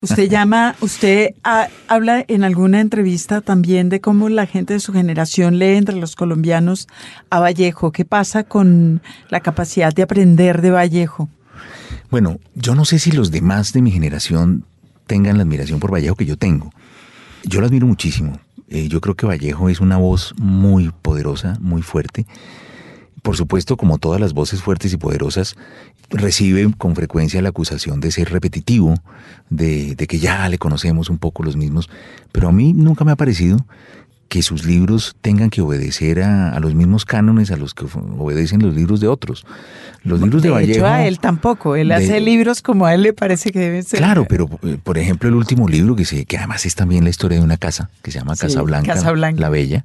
Usted llama, usted habla en alguna entrevista también de cómo la gente de su generación lee entre los colombianos a Vallejo. ¿Qué pasa con la capacidad de aprender de Vallejo? Bueno, yo no sé si los demás de mi generación tengan la admiración por Vallejo que yo tengo. Yo lo admiro muchísimo. Eh, yo creo que Vallejo es una voz muy poderosa, muy fuerte por supuesto, como todas las voces fuertes y poderosas, recibe con frecuencia la acusación de ser repetitivo, de, que ya le conocemos un poco los mismos, pero a mí nunca me ha parecido que sus libros tengan que obedecer a, los mismos cánones a los que obedecen los libros de otros. Los libros de, de Vallejo. a él tampoco. Él hace libros como a él le parece que deben ser. Claro, pero eh, por ejemplo, el último libro que, se, que además es también la historia de una casa, que se llama Casa Blanca, la Bella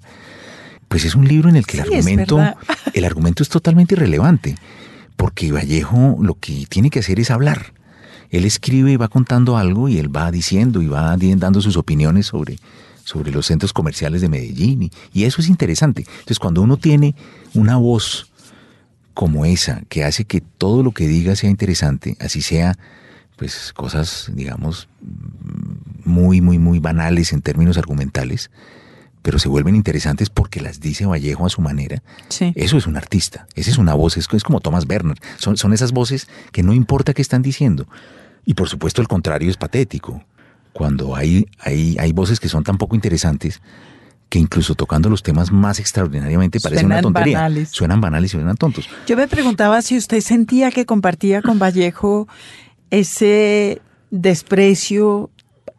pues es un libro en el que el argumento, el argumento es totalmente irrelevante, porque Vallejo lo que tiene que hacer es hablar. Él escribe y va contando algo y él va diciendo y va dando sus opiniones sobre, sobre los centros comerciales de Medellín y, y eso es interesante. Entonces cuando uno tiene una voz como esa que hace que todo lo que diga sea interesante, así sea pues cosas digamos muy muy muy banales en términos argumentales, pero se vuelven interesantes porque las dice Vallejo a su manera. Eso es un artista, esa es una voz, es, como Thomas Bernard. Son, son esas voces que no importa qué están diciendo. Y por supuesto el contrario es patético. Cuando hay, hay, hay voces que son tan poco interesantes que incluso tocando los temas más extraordinariamente parecen una tontería. Suenan banales y suenan tontos. Yo me preguntaba si usted sentía que compartía con Vallejo ese desprecio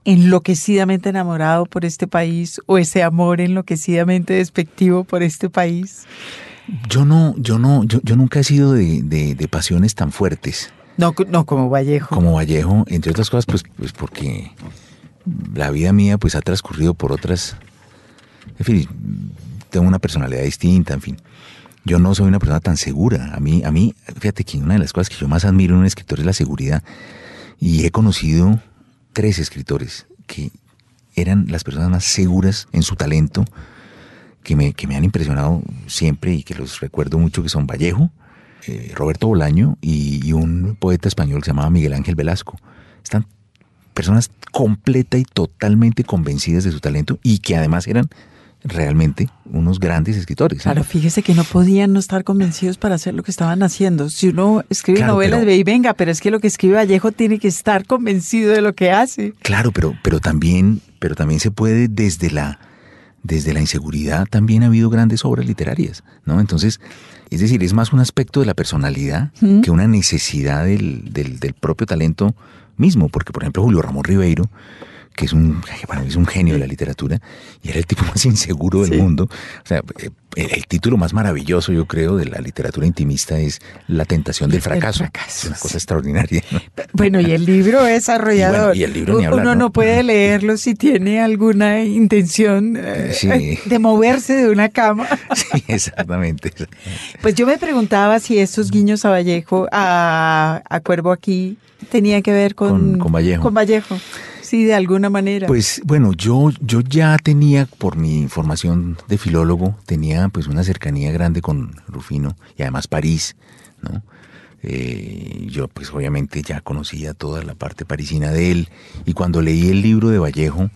enloquecidamente enamorado por este país o ese amor enloquecidamente despectivo por este país? Yo no, yo no, yo, yo nunca he sido de, pasiones tan fuertes. No, no, como Vallejo. Como Vallejo, entre otras cosas, pues, pues porque la vida mía pues ha transcurrido por otras. En fin, tengo una personalidad distinta, en fin. Yo no soy una persona tan segura. A mí, a mí, fíjate que una de las cosas que yo más admiro en un escritor es la seguridad. Y he conocido tres escritores que eran las personas más seguras en su talento, que me, que me han impresionado siempre y que los recuerdo mucho, que son Vallejo, eh, Roberto Bolaño y, un poeta español que se llamaba Miguel Ángel Velasco. Están personas completa y totalmente convencidas de su talento y que además eran realmente unos grandes escritores. Claro, fíjese que no podían no estar convencidos para hacer lo que estaban haciendo. Si uno escribe novelas, ve y venga, pero es que lo que escribe Vallejo tiene que estar convencido de lo que hace. Claro, pero, pero también, pero también se puede desde la, desde la inseguridad también ha habido grandes obras literarias, ¿no? Entonces, es decir, es más un aspecto de la personalidad que una necesidad del, del, del propio talento mismo, porque por ejemplo Julio Ramón Ribeiro que es un, es un genio de la literatura y era el tipo más inseguro del mundo. O sea, eh, el, título más maravilloso, yo creo, de la literatura intimista es La tentación del fracaso. es una cosa extraordinaria. Bueno, y el libro es arrollador. Y, el libro ni Uno ¿no? puede leerlo si tiene alguna intención eh, de moverse de una cama. Sí, exactamente. Pues yo me preguntaba si esos guiños a Vallejo, a, a Cuervo aquí, tenía que ver con, con Vallejo. Con Vallejo de alguna manera. Pues bueno, yo, yo ya tenía, por mi formación de filólogo, tenía pues una cercanía grande con Rufino y además París, ¿no? Eh, yo pues obviamente ya conocía toda la parte parisina de él y cuando leí el libro de Vallejo,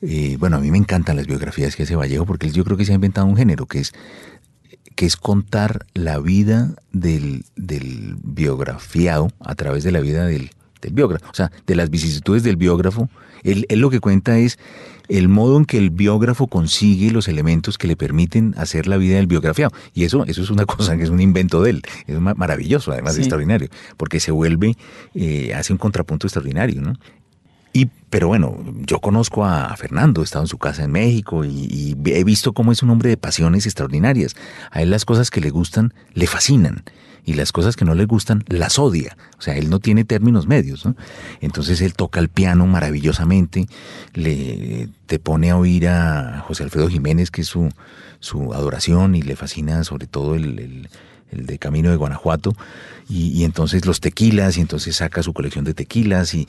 eh, bueno, a mí me encantan las biografías que hace Vallejo porque yo creo que se ha inventado un género que es que es contar la vida del, del biografiado a través de la vida del, del biógrafo, o sea, de las vicisitudes del biógrafo. Él, lo que cuenta es el modo en que el biógrafo consigue los elementos que le permiten hacer la vida del biografiado. Y eso, eso es una cosa que es un invento de él. Es maravilloso, además extraordinario, porque se vuelve, eh, hace un contrapunto extraordinario, ¿no? Y, pero bueno, yo conozco a Fernando, he estado en su casa en México y, he visto cómo es un hombre de pasiones extraordinarias. A él las cosas que le gustan le fascinan y las cosas que no le gustan las odia. O sea, él no tiene términos medios. ¿no? Entonces él toca el piano maravillosamente, le, te pone a oír a José Alfredo Jiménez, que es su, su adoración, y le fascina sobre todo el, el de Camino de Guanajuato, y, entonces los tequilas, y entonces saca su colección de tequilas, y,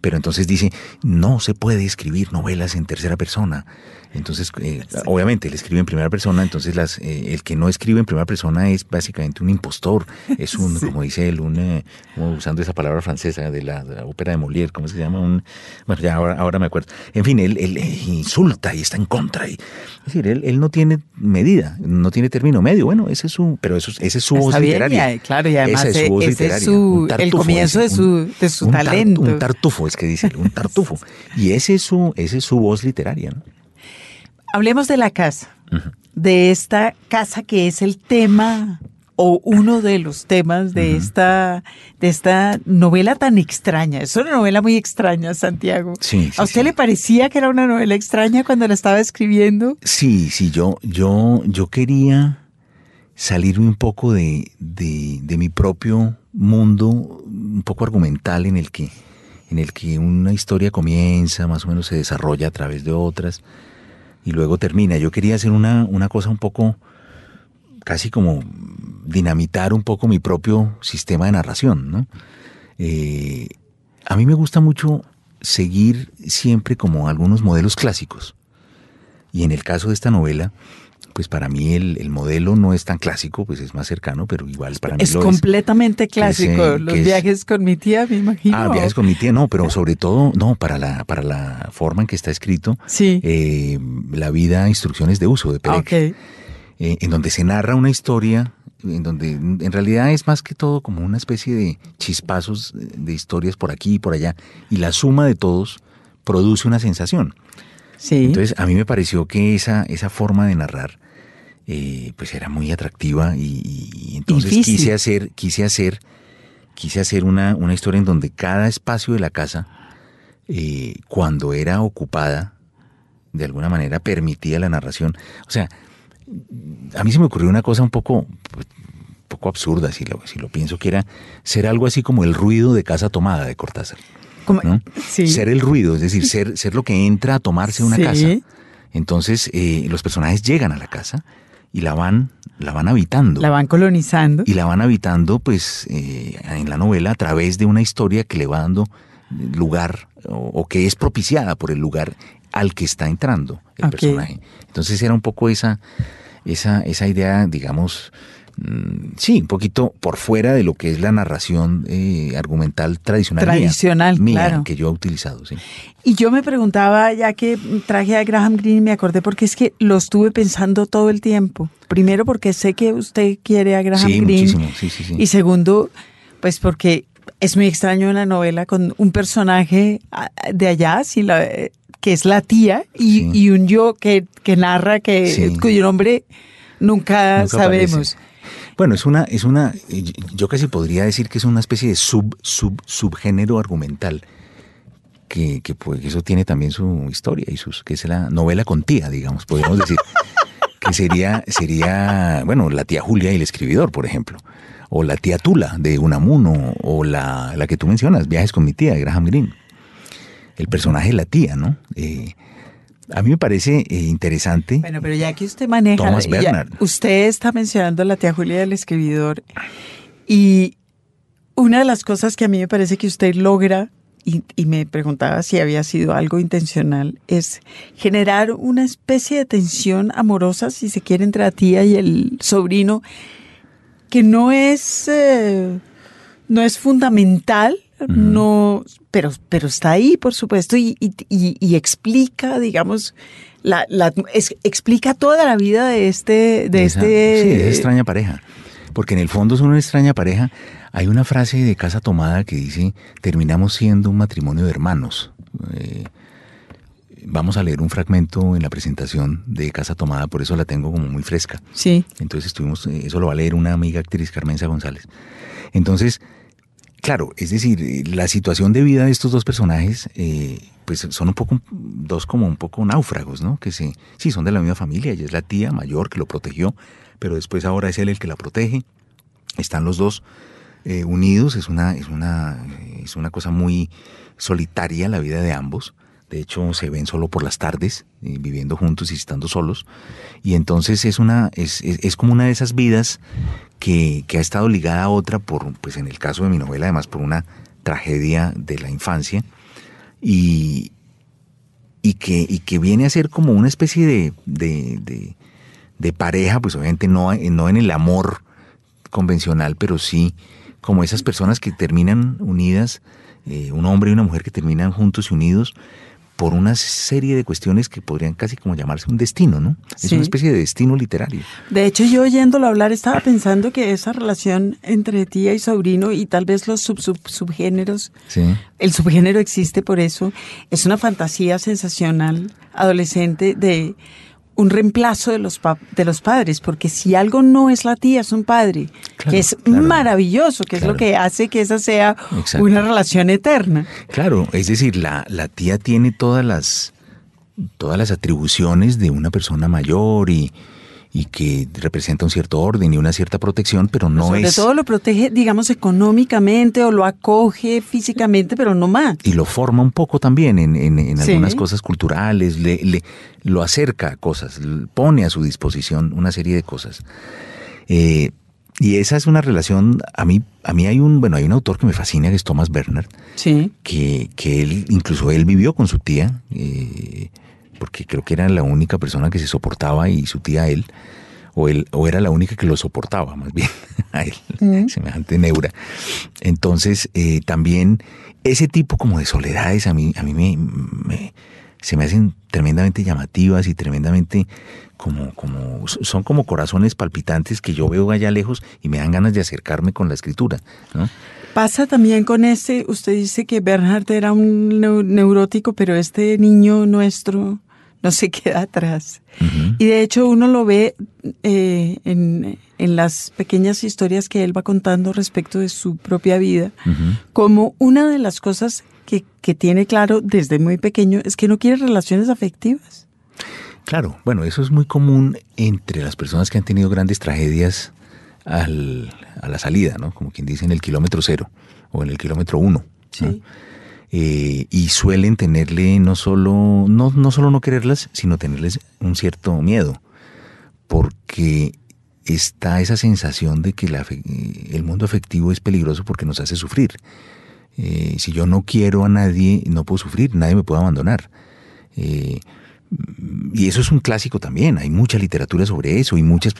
pero entonces dice, no se puede escribir novelas en tercera persona. Entonces, eh, obviamente, él escribe en primera persona, entonces las, eh, el que no escribe en primera persona es básicamente un impostor, es un, como dice él, un, eh, usando esa palabra francesa de la, ópera de Molière, ¿cómo se llama? Un, bueno, ya ahora, ahora me acuerdo. En fin, él, él, insulta y está en contra. Y, es decir, él, él, no tiene medida, no tiene término medio. Bueno, ese es su, pero eso, ese es su voz literaria. claro, y además esa es su voz literaria. el comienzo de su, de su talento. un tartufo, es que dice, un tartufo. Y ese es su, ese es su voz literaria, ¿no? Hablemos de la casa, de esta casa que es el tema o uno de los temas de esta de esta novela tan extraña. Es una novela muy extraña, Santiago. Sí, ¿A usted le parecía que era una novela extraña cuando la estaba escribiendo? Sí, sí, yo yo yo quería salirme un poco de, de, mi propio mundo, un poco argumental en el que en el que una historia comienza, más o menos se desarrolla a través de otras y luego termina. Yo quería hacer una, una cosa un poco, casi como dinamitar un poco mi propio sistema de narración, ¿no? Eh, a mí me gusta mucho seguir siempre como algunos modelos clásicos. Y en el caso de esta novela, pues para mí el, modelo no es tan clásico, pues es más cercano, pero igual para mí es completamente clásico. Los viajes con mi tía, me imagino. Ah, viajes con mi tía, no, pero sobre todo, no, para la, para la forma en que está escrito, sí. Eh, la vida, instrucciones de uso de Perec, eh, en donde se narra una historia, en donde en realidad es más que todo como una especie de chispazos de historias por aquí y por allá, y la suma de todos produce una sensación. Sí. Entonces, a mí me pareció que esa, esa forma de narrar eh, pues era muy atractiva y, entonces quise hacer, quise hacer, quise hacer una, una, historia en donde cada espacio de la casa, eh, cuando era ocupada, de alguna manera permitía la narración. O sea, a mí se me ocurrió una cosa un poco, pues, poco absurda, si lo, si lo pienso, que era ser algo así como el ruido de casa tomada de Cortázar. Ser el ruido, es decir, ser, ser lo que entra a tomarse una casa. Entonces, eh, los personajes llegan a la casa y la van, la van habitando. La van colonizando. Y la van habitando, pues, eh, en la novela a través de una historia que le va dando lugar o, que es propiciada por el lugar al que está entrando el personaje. Entonces era un poco esa, esa, esa idea, digamos, sí, un poquito por fuera de lo que es la narración eh, argumental tradicional. Tradicional, claro. Que yo he utilizado, sí. Y yo me preguntaba, ya que traje a Graham Greene, me acordé porque es que lo estuve pensando todo el tiempo. Primero porque sé que usted quiere a Graham Greene. Sí, sí, sí. Y segundo, pues porque es muy extraño en la novela con un personaje de allá, si la, que es la tía, y, un yo que, que narra, que, cuyo nombre nunca, sabemos. Bueno, es una, es una, yo casi podría decir que es una especie de sub, sub, subgénero argumental. Que, que, pues, eso tiene también su historia y sus, que es la novela con tía, digamos, podríamos decir. que sería, sería, bueno, la tía Julia y el escribidor, por ejemplo. O la tía Tula de Unamuno, o la, la que tú mencionas, Viajes con mi tía, de Graham Greene. El personaje de la tía, ¿no? Eh, a mí me parece eh, interesante. Bueno, pero ya que usted maneja, usted está mencionando a la tía Julia del escribidor y una de las cosas que a mí me parece que usted logra y, me preguntaba si había sido algo intencional, es generar una especie de tensión amorosa, si se quiere, entre la tía y el sobrino, que no es, eh, no es fundamental, no, pero, pero está ahí, por supuesto, y, explica, digamos, la, explica toda la vida de este, de este. Sí, de extraña pareja. Porque en el fondo es una extraña pareja. Hay una frase de Casa Tomada que dice: terminamos siendo un matrimonio de hermanos. Eh, vamos a leer un fragmento en la presentación de Casa Tomada, por eso la tengo como muy fresca. Sí. Entonces estuvimos, eh, eso lo va a leer una amiga actriz, Carmenza González. Entonces, Claro, es decir, eh, la situación de vida de estos dos personajes, eh, pues son un poco, dos como un poco náufragos, ¿no? Que sí, sí, son de la misma familia, ella es la tía mayor que lo protegió, pero después ahora es él el que la protege. Están los dos eh, unidos, es una, es, una, es una cosa muy solitaria la vida de ambos, De hecho, se ven solo por las tardes, eh, viviendo juntos y estando solos. Y entonces es una, es, es, como una de esas vidas que, que, ha estado ligada a otra por, pues en el caso de mi novela, además por una tragedia de la infancia. Y, y que, y que viene a ser como una especie de, de, de, pareja, pues obviamente no, no en el amor convencional, pero sí como esas personas que terminan unidas, eh, un hombre y una mujer que terminan juntos y unidos por una serie de cuestiones que podrían casi como llamarse un destino, ¿no? Es una especie de destino literario. De hecho, yo oyéndolo hablar estaba pensando que esa relación entre tía y sobrino y tal vez los sub, subgéneros, el subgénero existe por eso, es una fantasía sensacional adolescente de un reemplazo de los, de los padres, porque si algo no es la tía, es un padre, que es maravilloso, que es lo que hace que esa sea una relación eterna. Claro, es decir, la, la tía tiene todas las, todas las atribuciones de una persona mayor y, y que representa un cierto orden y una cierta protección, pero no es... Sobre todo lo protege, digamos, económicamente o lo acoge físicamente, pero no más. Y lo forma un poco también en, en, algunas cosas culturales, le, le, lo acerca a cosas, pone a su disposición una serie de cosas. Eh, y esa es una relación, a mí, a mí hay un, bueno, hay un autor que me fascina, que es Thomas Bernard, sí. que, que él, incluso él vivió con su tía, eh, porque creo que era la única persona que se soportaba y su tía él, o, él, o era la única que lo soportaba, más bien, a él, mm. semejante neura. Entonces, eh, también ese tipo como de soledades a mí, a mí me, se me hacen tremendamente llamativas y tremendamente como, como, son como corazones palpitantes que yo veo allá lejos y me dan ganas de acercarme con la escritura, ¿no? Pasa también con este, usted dice que Bernhard era un neurótico, pero este niño nuestro no se queda atrás. Y de hecho uno lo ve eh, en, las pequeñas historias que él va contando respecto de su propia vida, como una de las cosas que, que tiene claro desde muy pequeño es que no quiere relaciones afectivas. Claro, bueno, eso es muy común entre las personas que han tenido grandes tragedias al, a la salida, ¿no? Como quien dice en el kilómetro cero o en el kilómetro uno. Sí. Eh, y suelen tenerle no solo, no, no solo no quererlas, sino tenerles un cierto miedo, porque está esa sensación de que el mundo afectivo es peligroso porque nos hace sufrir. Eh, si yo no quiero a nadie, no puedo sufrir, nadie me puede abandonar. Eh, y eso es un clásico también, hay mucha literatura sobre eso y muchas,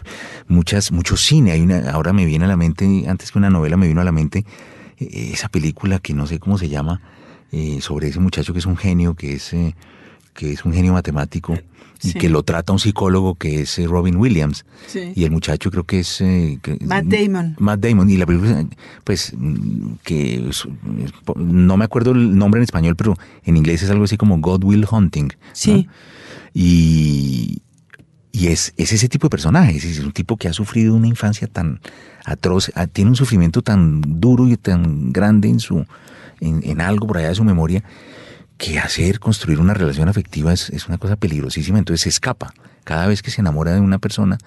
muchas, mucho cine. Hay una, ahora me viene a la mente, antes que una novela me vino a la mente esa película que no sé cómo se llama, eh, sobre ese muchacho que es un genio, que es, eh, que es un genio matemático y que lo trata un psicólogo que es eh, Robin Williams. Y el muchacho creo que es... Matt Damon. Matt Damon. Y la película, pues, que no me acuerdo el nombre en español, pero en inglés es algo así como God Will Hunting. Sí. Y, y es, es, ese tipo de personaje, es un tipo que ha sufrido una infancia tan atroz, ah, tiene un sufrimiento tan duro y tan grande en su, en, algo por allá de su memoria, que hacer, construir una relación afectiva es, es, una cosa peligrosísima, entonces se escapa. Cada vez que se enamora de una persona,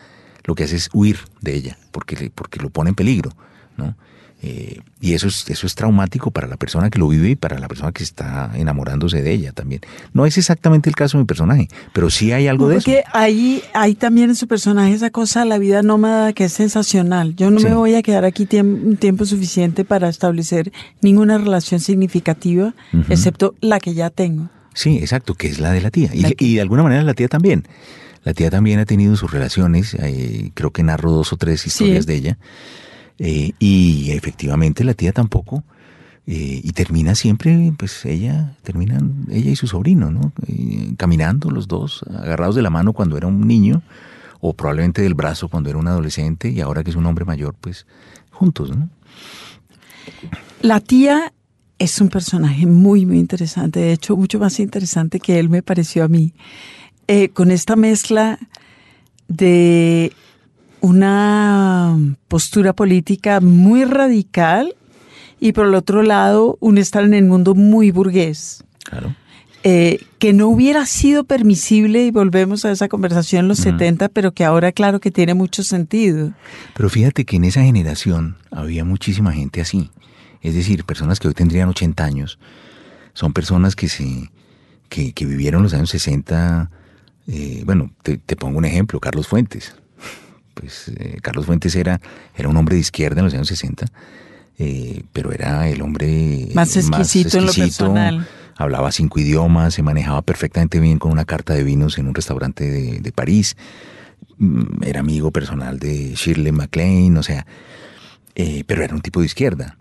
lo que hace es huir de ella, porque, porque lo pone en peligro, ¿no? Eh, y eso es, eso es traumático para la persona que lo vive y para la persona que está enamorándose de ella también. No es exactamente el caso de mi personaje, pero sí hay algo de eso. Porque ahí hay también en su personaje esa cosa, la vida nómada, que es sensacional. Yo no me voy a quedar aquí un tiempo suficiente para establecer ninguna relación significativa, excepto la que ya tengo. Sí, exacto, que es la de la tía. Y, de alguna manera la tía también. La tía también ha tenido sus relaciones, eh, creo que narro dos o tres historias de ella. Eh, y efectivamente la tía tampoco. Eh, y termina siempre, pues ella, terminan ella y su sobrino, ¿no? Eh, caminando los dos, agarrados de la mano cuando era un niño, o probablemente del brazo cuando era un adolescente, y ahora que es un hombre mayor, pues juntos, ¿no? La tía es un personaje muy, muy interesante, de hecho, mucho más interesante que él me pareció a mí, con esta mezcla de una postura política muy radical y por el otro lado un estar en el mundo muy burgués. Claro. Eh, que no hubiera sido permisible, y volvemos a esa conversación en los 70, pero que ahora claro que tiene mucho sentido. Pero fíjate que en esa generación había muchísima gente así. Es decir, personas que hoy tendrían 80 años, son personas que se, que, vivieron los años 60. Eh, bueno, te, pongo un ejemplo, Carlos Fuentes. Pues eh, Carlos Fuentes era, era un hombre de izquierda en los años 60, eh, pero era el hombre más exquisito, en lo personal. Hablaba cinco idiomas, se manejaba perfectamente bien con una carta de vinos en un restaurante de, de París. Mm, era amigo personal de Shirley MacLaine, o sea, pero era un tipo de izquierda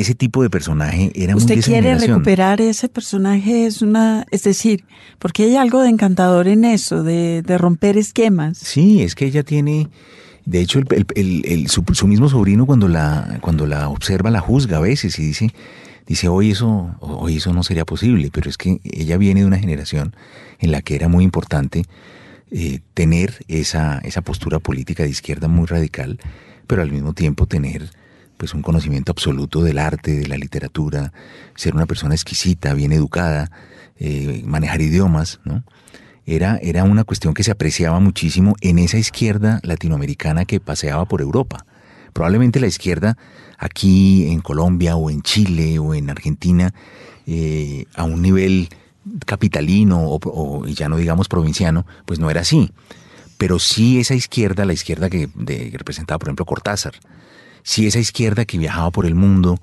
ese tipo de personaje era ¿Usted muy ¿Usted quiere recuperar ese personaje? Es una, es decir, porque hay algo de encantador en eso, de, romper esquemas. Sí, es que ella tiene, de hecho, el, su, mismo sobrino cuando la, cuando la observa la juzga a veces y dice, dice, hoy eso, hoy eso no sería posible, pero es que ella viene de una generación en la que era muy importante eh, tener esa, esa postura política de izquierda muy radical, pero al mismo tiempo tener pues un conocimiento absoluto del arte, de la literatura, ser una persona exquisita, bien educada, eh, manejar idiomas, ¿no? Era, era una cuestión que se apreciaba muchísimo en esa izquierda latinoamericana que paseaba por Europa. Probablemente la izquierda aquí en Colombia o en Chile o en Argentina, eh, a un nivel capitalino o, ya no digamos provinciano, pues no era así. Pero sí esa izquierda, la izquierda que, que representaba, por ejemplo, Cortázar, si esa izquierda que viajaba por el mundo,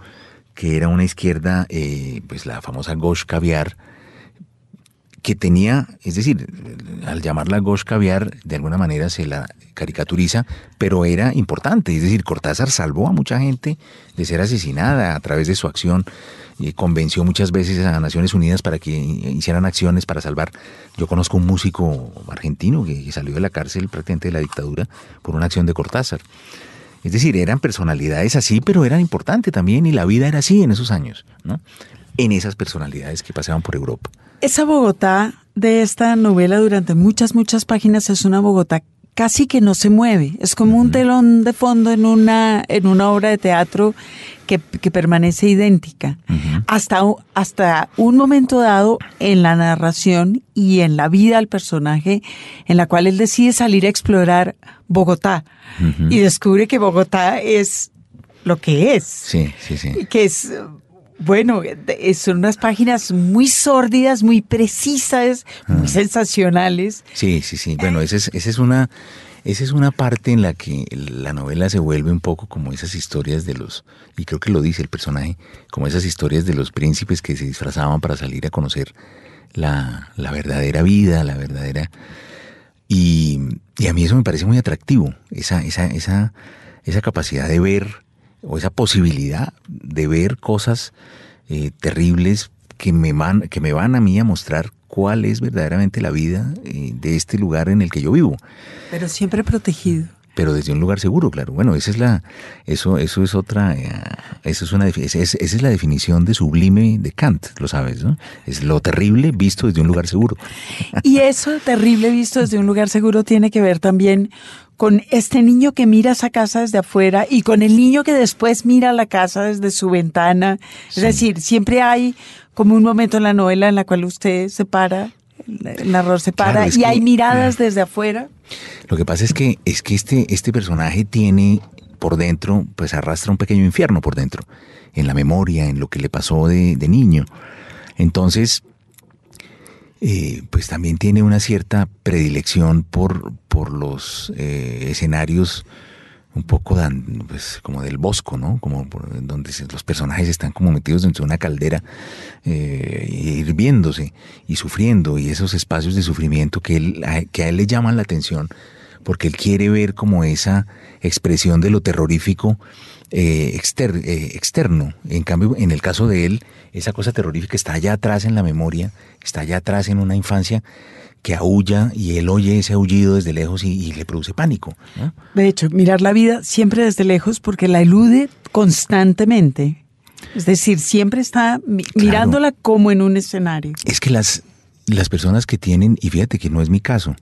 que era una izquierda, eh, pues la famosa gauche caviar, que tenía, es decir, al llamarla gauche caviar, de alguna manera se la caricaturiza, pero era importante, es decir, Cortázar salvó a mucha gente de ser asesinada a través de su acción, y convenció muchas veces a Naciones Unidas para que hicieran acciones para salvar. Yo conozco un músico argentino que salió de la cárcel prácticamente de la dictadura por una acción de Cortázar. Es decir, eran personalidades así, pero eran importantes también y la vida era así en esos años, ¿no? En esas personalidades que pasaban por Europa. Esa Bogotá de esta novela durante muchas, muchas páginas es una Bogotá casi que no se mueve. Es como un telón de fondo en una, en una obra de teatro que, permanece idéntica. hasta, hasta un momento dado en la narración y en la vida del personaje, en la cual él decide salir a explorar Bogotá y descubre que Bogotá es lo que es. Sí, sí, sí. Que es bueno, son unas páginas muy sórdidas, muy precisas, muy ah. sensacionales. Sí, sí, sí. Bueno, esa es, esa es una... Esa es una parte en la que la novela se vuelve un poco como esas historias de los, y creo que lo dice el personaje, como esas historias de los príncipes que se disfrazaban para salir a conocer la, la verdadera vida, la verdadera... Y, a mí eso me parece muy atractivo, esa, esa, esa, esa capacidad de ver o esa posibilidad de ver cosas eh, terribles que me, van, que me van a mí a mostrar cuál es verdaderamente la vida eh, de este lugar en el que yo vivo. Pero siempre protegido. Pero desde un lugar seguro, claro. Bueno, esa es la, eso, eso es otra, eh, eso es una, esa es la definición de sublime de Kant, lo sabes, ¿no? Es lo terrible visto desde un lugar seguro. Y eso terrible visto desde un lugar seguro tiene que ver también con este niño que mira esa casa desde afuera y con el niño que después mira la casa desde su ventana. Es decir, siempre hay como un momento en la novela en la cual usted se para, el narrador se para y hay miradas desde afuera. Lo que pasa es que es que este, este personaje tiene por dentro, pues arrastra un pequeño infierno por dentro, en la memoria, en lo que le pasó de, de niño. Entonces, eh, pues también tiene una cierta predilección por, por los eh, escenarios un poco dan, pues, como del bosco, ¿no? Como donde los personajes están como metidos dentro de una caldera, eh, hirviéndose y sufriendo, y esos espacios de sufrimiento que, él, que a él le llaman la atención, porque él quiere ver como esa expresión de lo terrorífico eh, eh, externo. En cambio, en el caso de él, esa cosa terrorífica está allá atrás en la memoria, está allá atrás en una infancia que aúlla y él oye ese aullido desde lejos y, le produce pánico. De hecho, mirar la vida siempre desde lejos porque la elude constantemente. Es decir, siempre está mirándola como en un escenario. Es que las, las personas que tienen, y fíjate que no es mi caso,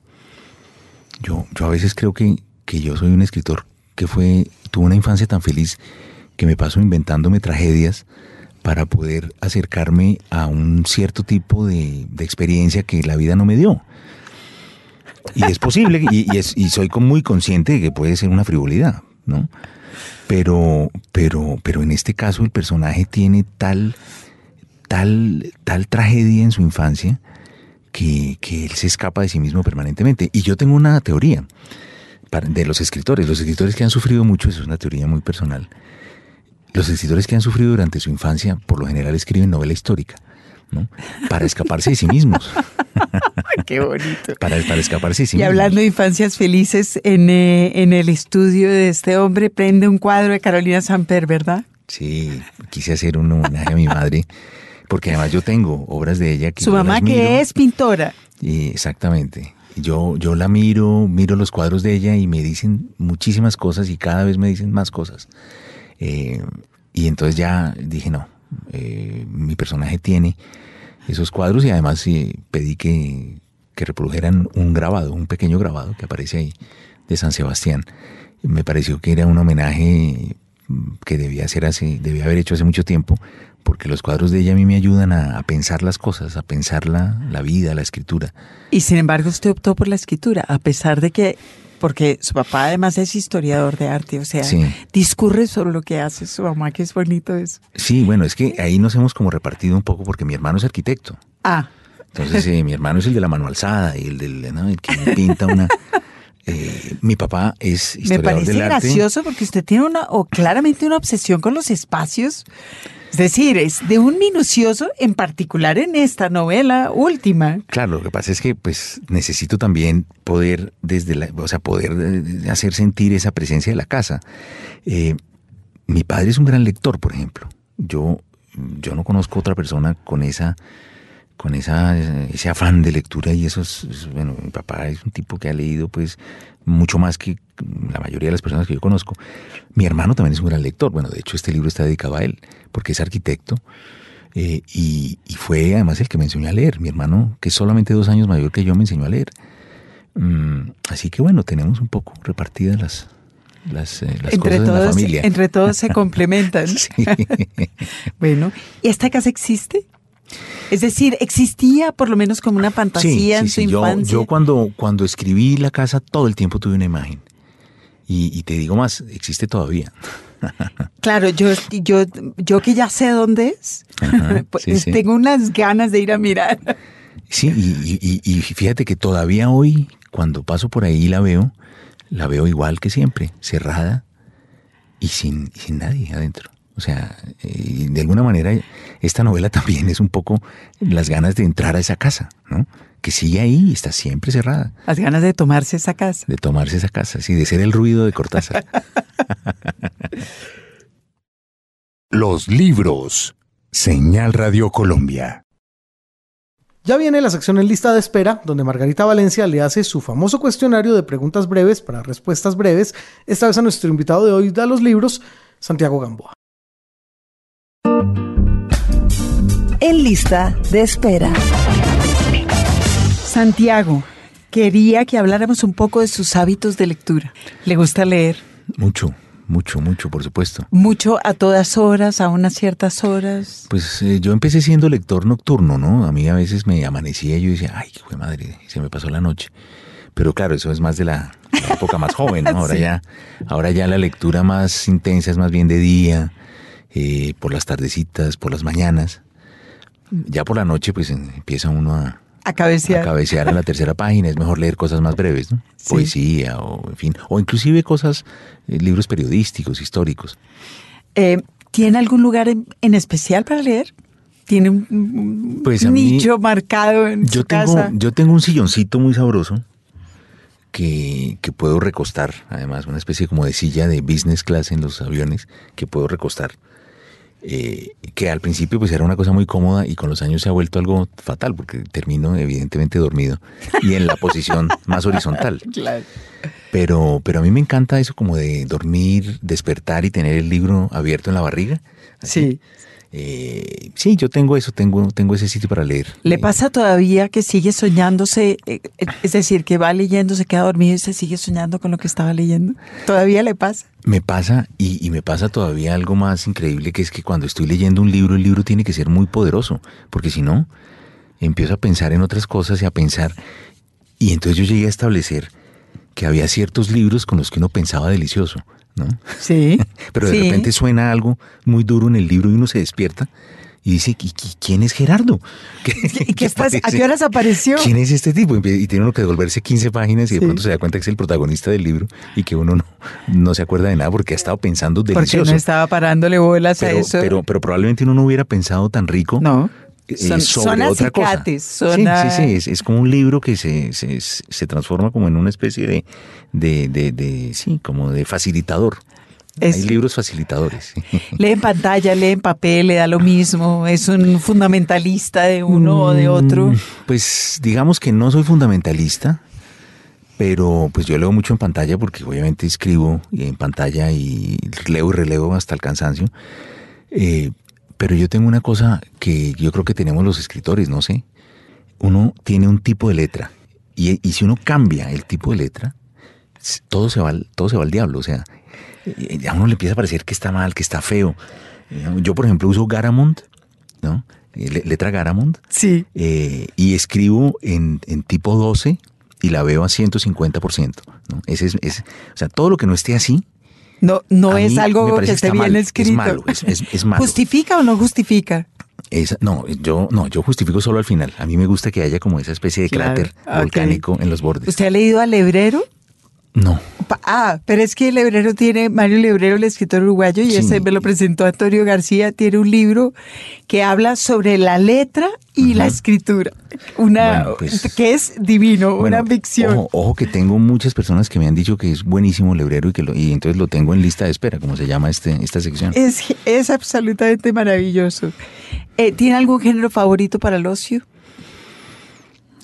yo, yo a veces creo que, que yo soy un escritor que fue, tuvo una infancia tan feliz que me paso inventándome tragedias para poder acercarme a un cierto tipo de, experiencia que la vida no me dio. Y es posible, y, es, y soy muy consciente de que puede ser una frivolidad, ¿no? Pero, pero, pero en este caso el personaje tiene tal, tal, tal tragedia en su infancia que, que él se escapa de sí mismo permanentemente. Y yo tengo una teoría de los escritores, los escritores que han sufrido mucho, eso es una teoría muy personal, los escritores que han sufrido durante su infancia por lo general escriben novela histórica. ¿no? Para escaparse de sí mismos. Qué bonito. Para, escaparse de sí mismos. Y hablando de infancias felices, en, eh, en, el estudio de este hombre prende un cuadro de Carolina Samper, ¿verdad? Sí, quise hacer un homenaje a mi madre, porque además yo tengo obras de ella que... Su mamá que es pintora. Y exactamente. Yo, yo la miro, miro los cuadros de ella y me dicen muchísimas cosas y cada vez me dicen más cosas. Eh, y entonces ya dije, no, eh, mi personaje tiene esos cuadros y además pedí que, que reprodujeran un grabado, un pequeño grabado que aparece ahí de San Sebastián. Me pareció que era un homenaje que debía hacer hace, debía haber hecho hace mucho tiempo, porque los cuadros de ella a mí me ayudan a, pensar las cosas, a pensar la, la, vida, la escritura. Y sin embargo usted optó por la escritura, a pesar de que, porque su papá además es historiador de arte, o sea, discurre sobre lo que hace su mamá, que es bonito eso. Sí, bueno, es que ahí nos hemos como repartido un poco porque mi hermano es arquitecto. Ah. Entonces eh, mi hermano es el de la mano alzada y el del ¿no? el que pinta una... Eh, mi papá es historiador Me parece gracioso porque usted tiene una, o claramente una obsesión con los espacios. Es decir, es de un minucioso, en particular en esta novela última. Claro, lo que pasa es que pues necesito también poder desde la, o sea, poder eh, hacer sentir esa presencia de la casa. Eh, mi padre es un gran lector, por ejemplo. Yo, yo no conozco otra persona con esa con esa, ese afán de lectura y eso es, bueno, mi papá es un tipo que ha leído pues mucho más que la mayoría de las personas que yo conozco. Mi hermano también es un gran lector, bueno, de hecho este libro está dedicado a él, porque es arquitecto eh, y, fue además el que me enseñó a leer. Mi hermano, que es solamente dos años mayor que yo, me enseñó a leer. Mm, así que bueno, tenemos un poco repartidas las, las, eh, las cosas todos, de la familia. Entre todos se complementan. bueno, ¿y esta casa existe? Es decir, existía por lo menos como una fantasía en su infancia. Yo, cuando, cuando escribí La casa todo el tiempo tuve una imagen. Y, te digo más, existe todavía. Claro, yo, yo, yo que ya sé dónde es, pues tengo unas ganas de ir a mirar. Sí, y, y, fíjate que todavía hoy, cuando paso por ahí y la veo, la veo igual que siempre, cerrada y sin, sin nadie adentro. O sea, eh, de alguna manera esta novela también es un poco las ganas de entrar a esa casa, ¿no? Que sigue ahí y está siempre cerrada. Las ganas de tomarse esa casa. De tomarse esa casa, sí, de ser el ruido de Cortázar. Los libros. Señal Radio Colombia. Ya viene la sección en lista de espera, donde Margarita Valencia le hace su famoso cuestionario de preguntas breves para respuestas breves, esta vez a nuestro invitado de hoy da los libros, Santiago Gamboa. En lista de espera. Santiago, quería que habláramos un poco de sus hábitos de lectura. ¿Le gusta leer? Mucho, mucho, mucho, por supuesto. ¿Mucho a todas horas, a unas ciertas horas? Pues eh, yo empecé siendo lector nocturno, ¿no? A mí a veces me amanecía y yo decía, ay, qué madre, se me pasó la noche. Pero claro, eso es más de la, época más joven, ¿no? Ahora, ya, ahora ya la lectura más intensa es más bien de día eh, por las tardecitas, por las mañanas. Ya por la noche, pues empieza uno a, a cabecear. A cabecear en la tercera página. Es mejor leer cosas más breves, ¿no? Poesía o, en fin, o inclusive cosas, eh, libros periodísticos, históricos. Eh, ¿Tiene algún lugar en, especial para leer? ¿Tiene un, pues nicho marcado en yo su tengo, casa? Yo tengo un silloncito muy sabroso que, que, puedo recostar, además, una especie como de silla de business class en los aviones que puedo recostar eh, que al principio pues era una cosa muy cómoda y con los años se ha vuelto algo fatal porque termino evidentemente dormido y en la posición más horizontal. Pero, pero a mí me encanta eso como de dormir, despertar y tener el libro abierto en la barriga. Sí. Eh, sí, yo tengo eso, tengo, tengo ese sitio para leer. ¿Le pasa todavía que sigue soñándose, eh, es decir, que va leyendo, se queda dormido y se sigue soñando con lo que estaba leyendo? ¿Todavía le pasa? Me pasa y, me pasa todavía algo más increíble que es que cuando estoy leyendo un libro, el libro tiene que ser muy poderoso, porque si no, empiezo a pensar en otras cosas y a pensar, y entonces yo llegué a establecer que había ciertos libros con los que uno pensaba delicioso Sí. Pero de repente suena algo muy duro en el libro y uno se despierta Y dice, ¿y, quién es Gerardo? ¿Qué- ¿Y qué estás- ¿A qué horas apareció? ¿Quién es este tipo? Y tiene uno que devolverse 15 páginas y de pronto se da cuenta que es el protagonista del libro y que uno no, no se acuerda de nada porque ha estado pensando Porque delicioso. no estaba parándole bolas a pero, eso. pero, pero probablemente uno no hubiera pensado tan rico no. Eh, Son, sobre son otra cosa. sí, sí, sí, es, es como un libro que se, se, se transforma como en una especie de, de, de, de- sí, como de facilitador. Es- Hay libros facilitadores. Lee en pantalla, lee en papel, le da lo mismo. Es un fundamentalista de uno o de otro. Mm, Pues digamos que no soy fundamentalista, pero pues yo leo mucho en pantalla porque obviamente escribo en pantalla y leo y releo hasta el cansancio. Eh, pero yo tengo una cosa que yo creo que tenemos los escritores, no sé. Uno tiene un tipo de letra y, y si uno cambia el tipo de letra, todo se va, al- todo se va al diablo. O sea, a uno le empieza a parecer que está mal, que está feo. Eh, Yo, por ejemplo, uso Garamond, ¿no? Eh, le- Letra Garamond Sí. eh, y escribo en, en tipo 12 y la veo a 150%. ¿no? Ese es, es- o sea, todo lo que no esté así, No, no A es algo que esté bien mal, es escrito. malo, es- es- es malo. ¿Justifica o no justifica? esa- no, yo, no, yo justifico solo al final. A mí me gusta que haya como esa especie de Claro, cráter volcánico en los bordes. ¿Usted ha leído a Lebrero? No, Ah, pero es que Lebrero tiene, Mario Lebrero, el escritor uruguayo, y Sí. ese me lo presentó Antonio García, tiene un libro que habla sobre la letra y la escritura. Una, Bueno, pues- que es divino, Bueno, una ficción. Ojo, ojo que tengo muchas personas que me han dicho que es buenísimo Lebrero y que lo, y entonces lo tengo en lista de espera, como se llama este, esta sección. Es, es absolutamente maravilloso. Eh, ¿Tiene algún género favorito para el ocio?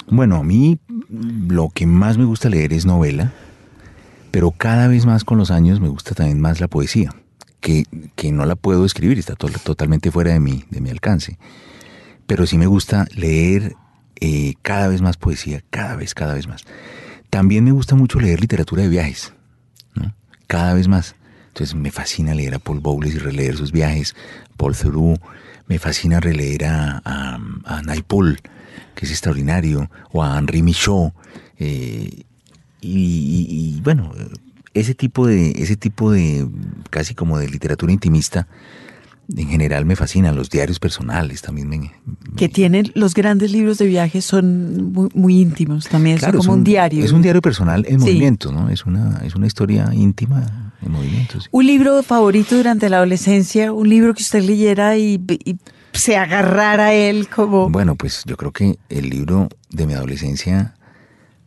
Bueno, a mí lo que más me gusta leer es novela, pero cada vez más con los años me gusta también más la poesía, que, que no la puedo escribir, está to- totalmente fuera de mi, de mi alcance. Pero sí me gusta leer eh, cada vez más poesía, cada vez, cada vez más. También me gusta mucho leer literatura de viajes, cada vez más. Entonces me fascina leer a Paul Bowles y releer sus viajes, Paul Theroux, me fascina releer a, a, a Naipaul, que es extraordinario, o a Henri Michaud, eh, y, y- y, bueno, ese tipo de, ese tipo de casi como de literatura intimista, en general me fascinan, los diarios personales también me, Que tienen los grandes libros de viajes son muy, muy íntimos también, Claro, son es como un, diario. Es un diario personal en Sí. movimiento, ¿no? Es una, es una historia íntima en movimiento. sí. Un libro favorito durante la adolescencia, un libro que usted leyera y, y se agarrara a él como... Bueno, pues yo creo que el libro de mi adolescencia,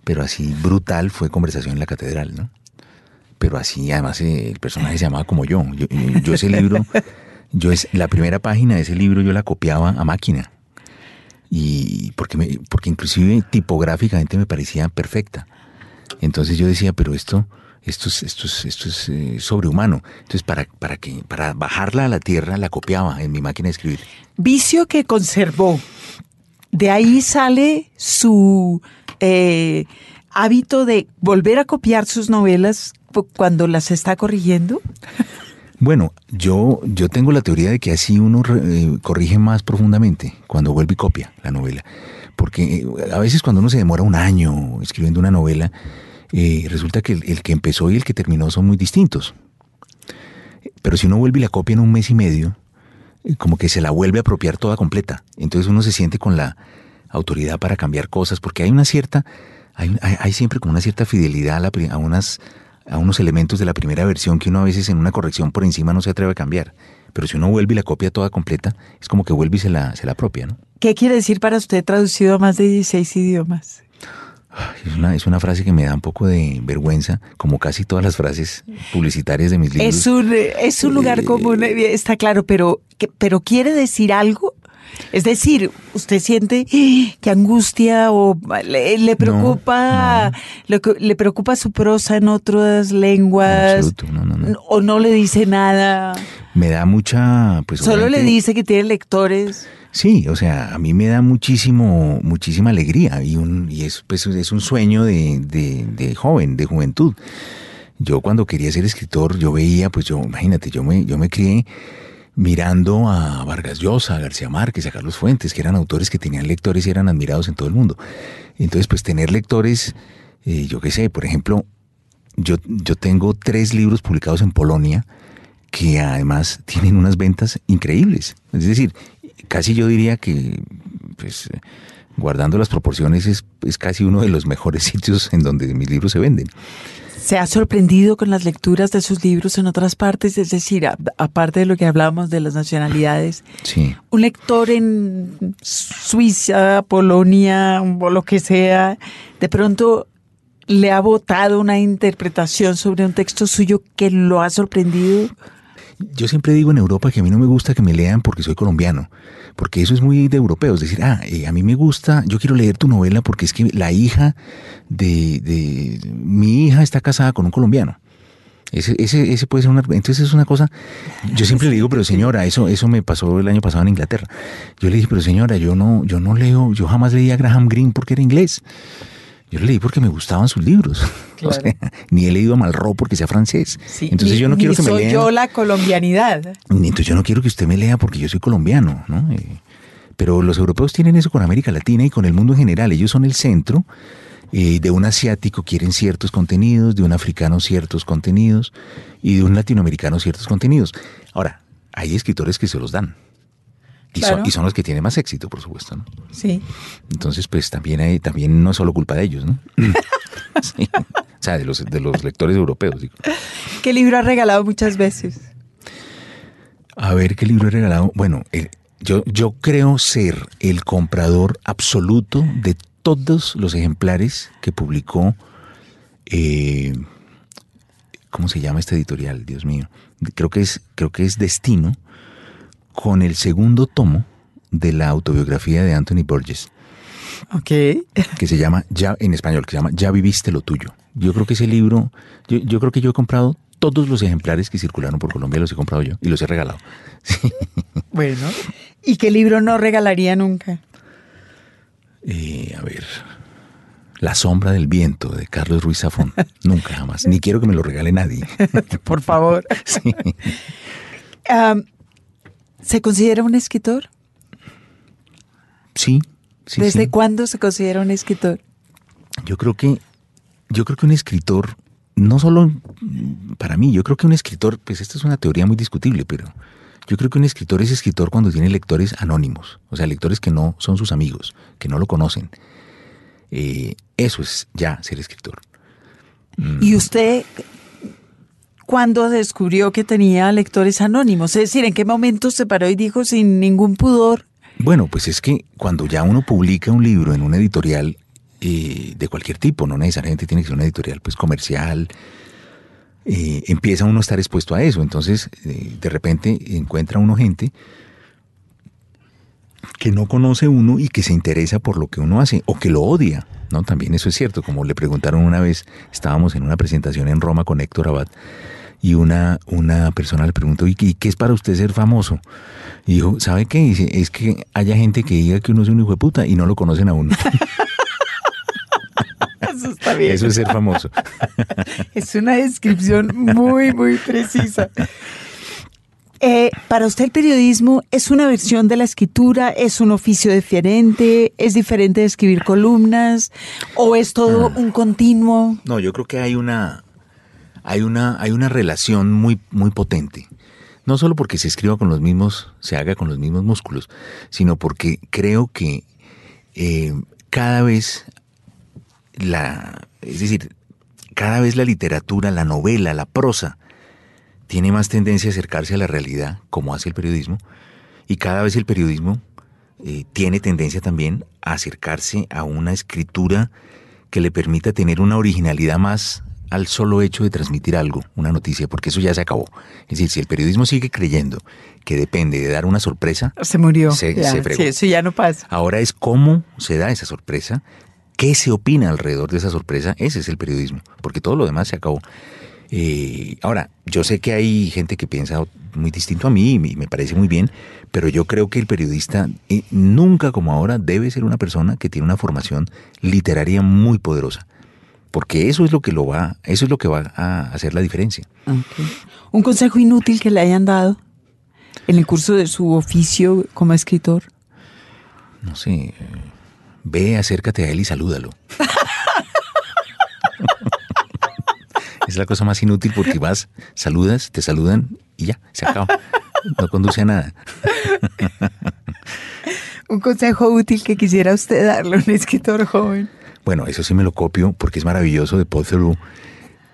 pero así brutal, fue Conversación en la Catedral, ¿no? Pero así, además, eh, el personaje se llamaba como yo. Yo, ese libro, yo es la primera página de ese libro yo la copiaba a máquina. Y porque, me, porque inclusive tipográficamente me parecía perfecta. Entonces yo decía, pero esto, esto es, esto es, esto es eh, sobrehumano. Entonces, para, para, que, para bajarla a la tierra, la copiaba en mi máquina de escribir. Vicio que conservó. De ahí sale su eh, hábito de volver a copiar sus novelas cu- cuando las está corrigiendo. Bueno, yo, yo tengo la teoría de que así uno eh, corrige más profundamente cuando vuelve y copia la novela. Porque eh, a veces cuando uno se demora un año escribiendo una novela, resulta que el, que empezó y el que terminó son muy distintos. Pero si uno vuelve y la copia en un mes y medio, como que se la vuelve a apropiar toda completa. Entonces uno se siente con la autoridad para cambiar cosas, porque hay una cierta, hay, siempre como una cierta fidelidad a, la a unas, a unos elementos de la primera versión que uno a veces en una corrección por encima no se atreve a cambiar. Pero si uno vuelve y la copia toda completa, es como que vuelve y se la, se la apropia, ¿no? ¿Qué quiere decir para usted traducido a más de 16 idiomas? Es una, es una frase que me da un poco de vergüenza, como casi todas las frases publicitarias de mis libros. Es un, es un lugar Eh, común, eh, está claro, pero, que- pero quiere decir algo. Es decir, ¿usted siente ¡ah! que angustia o le, le preocupa lo que- le preocupa su prosa en otras En lenguas absoluto, no, no, no. o no le dice nada? Me da mucha, pues Solo le dice que tiene lectores. Sí, o sea, a mí me da muchísimo, muchísima alegría y, un, y es, pues, es un sueño de, de, de joven, de juventud. Yo cuando quería ser escritor, yo veía, pues yo, imagínate, yo me, yo me crié mirando a Vargas Llosa, a García Márquez, a Carlos Fuentes, que eran autores que tenían lectores y eran admirados en todo el mundo. Entonces, pues tener lectores, eh, yo qué sé, por ejemplo, yo, yo tengo tres libros publicados en Polonia que además tienen unas ventas increíbles. Es decir, casi yo diría que, pues, guardando las proporciones, es, es casi uno de los mejores sitios en donde mis libros se venden. ¿Se ha sorprendido con las lecturas de sus libros en otras partes? Es decir, a- aparte de lo que hablábamos de las nacionalidades, Sí. un lector en Suiza, Polonia o lo que sea, de pronto le ha votado una interpretación sobre un texto suyo que lo ha sorprendido. Yo siempre digo en Europa que a mí no me gusta que me lean porque soy colombiano, porque eso es muy de europeo, es decir, ah, eh, a mí me gusta, yo quiero leer tu novela porque es que la hija de, de mi hija está casada con un colombiano. Ese, ese, ese puede ser una, entonces es una cosa, yo siempre le digo, pero señora, eso, eso me pasó el año pasado en Inglaterra. Yo le dije, pero señora, yo no, yo no leo, yo jamás leía a Graham Greene porque era inglés. Yo le leí porque me gustaban sus libros. O Claro. sea, ni he leído a Malraux porque sea francés. Sí, Entonces ni- yo no quiero que me soy lean. yo la colombianidad. Entonces yo no quiero que usted me lea porque yo soy colombiano, ¿no? Eh, pero los europeos tienen eso con América Latina y con el mundo en general. Ellos son el centro. eh, de un asiático quieren ciertos contenidos, de un africano ciertos contenidos y de un latinoamericano ciertos contenidos. Ahora, hay escritores que se los dan. Y, son, Claro. y son los que tienen más éxito, por supuesto, ¿no? Sí. Entonces, pues también hay, también no es solo culpa de ellos, ¿no? Sí. O sea, de los, de los lectores europeos, digo. ¿Qué libro ha regalado muchas veces? A ver qué libro he regalado. Bueno, el- yo, yo creo ser el comprador absoluto de todos los ejemplares que publicó. eh, ¿Cómo se llama este editorial? Dios mío. Creo que es, creo que es Destino, con el segundo tomo de la autobiografía de Anthony Burgess, Ok. que se llama, ya en español, que se llama Ya viviste lo tuyo. Yo creo que ese libro, yo, yo creo que yo he comprado todos los ejemplares que circularon por Colombia, los he comprado yo y los he regalado. Bueno. ¿Y qué libro no regalaría nunca? Eh, a ver. La sombra del viento de Carlos Ruiz Zafón. Nunca jamás. Ni quiero que me lo regale nadie. Por favor. Sí. Am, ¿Se considera un escritor? Sí. sí, ¿Desde sí. cuándo se considera un escritor? Yo creo que. Yo creo que un escritor. No solo mm, para mí, yo creo que un escritor, pues esta es una teoría muy discutible, pero yo creo que un escritor es escritor cuando tiene lectores anónimos, o sea, lectores que no son sus amigos, que no lo conocen. Eh, eso es ya ser escritor. Mm. ¿Y usted cuándo descubrió que tenía lectores anónimos? Es decir, ¿en qué momento se paró y dijo sin ningún pudor? Bueno, pues es que cuando ya uno publica un libro en una editorial eh, de cualquier tipo, no necesariamente tiene que ser una editorial pues comercial, eh, empieza uno a estar expuesto a eso. Entonces, eh, de repente encuentra uno gente que no conoce uno y que se interesa por lo que uno hace o que lo odia, ¿no? También eso es cierto, como le preguntaron una vez, estábamos en una presentación en Roma con Héctor Abad y una, una persona le preguntó, ¿y qué, es para usted ser famoso? Y dijo, ¿sabe qué? Dice, es que haya gente que diga que uno es un hijo de puta y no lo conocen a uno. Eso está bien. Eso es ser famoso. Es una descripción muy, muy precisa. Eh, para usted el periodismo es una versión de la escritura, es un oficio diferente, es diferente de escribir columnas o es todo un continuo. No, yo creo que hay una, hay una, hay una relación muy, muy potente. No solo porque se escriba con los mismos, se haga con los mismos músculos, sino porque creo que eh, cada vez la, es decir, cada vez la literatura, la novela, la prosa, tiene más tendencia a acercarse a la realidad, como hace el periodismo, y cada vez el periodismo eh, tiene tendencia también a acercarse a una escritura que le permita tener una originalidad más al solo hecho de transmitir algo, una noticia, porque eso ya se acabó. Es decir, si el periodismo sigue creyendo que depende de dar una sorpresa, Se murió. Se- Ya, se fregó. sí, eso ya no pasa. ahora es cómo se da esa sorpresa, qué se opina alrededor de esa sorpresa, ese es el periodismo, porque todo lo demás se acabó. Eh, ahora, yo sé que hay gente que piensa muy distinto a mí y me- me parece muy bien, pero yo creo que el periodista eh, nunca como ahora debe ser una persona que tiene una formación literaria muy poderosa, porque eso es lo que lo va, eso es lo que va a hacer la diferencia. Un consejo inútil que le hayan dado en el curso de su oficio como escritor. No sé, ve, acércate a él y salúdalo. es la cosa más inútil porque vas, saludas, te saludan y ya, se acaba. No conduce a nada. Un consejo útil que quisiera usted darle a un escritor joven. Bueno, eso sí me lo copio porque es maravilloso de Paul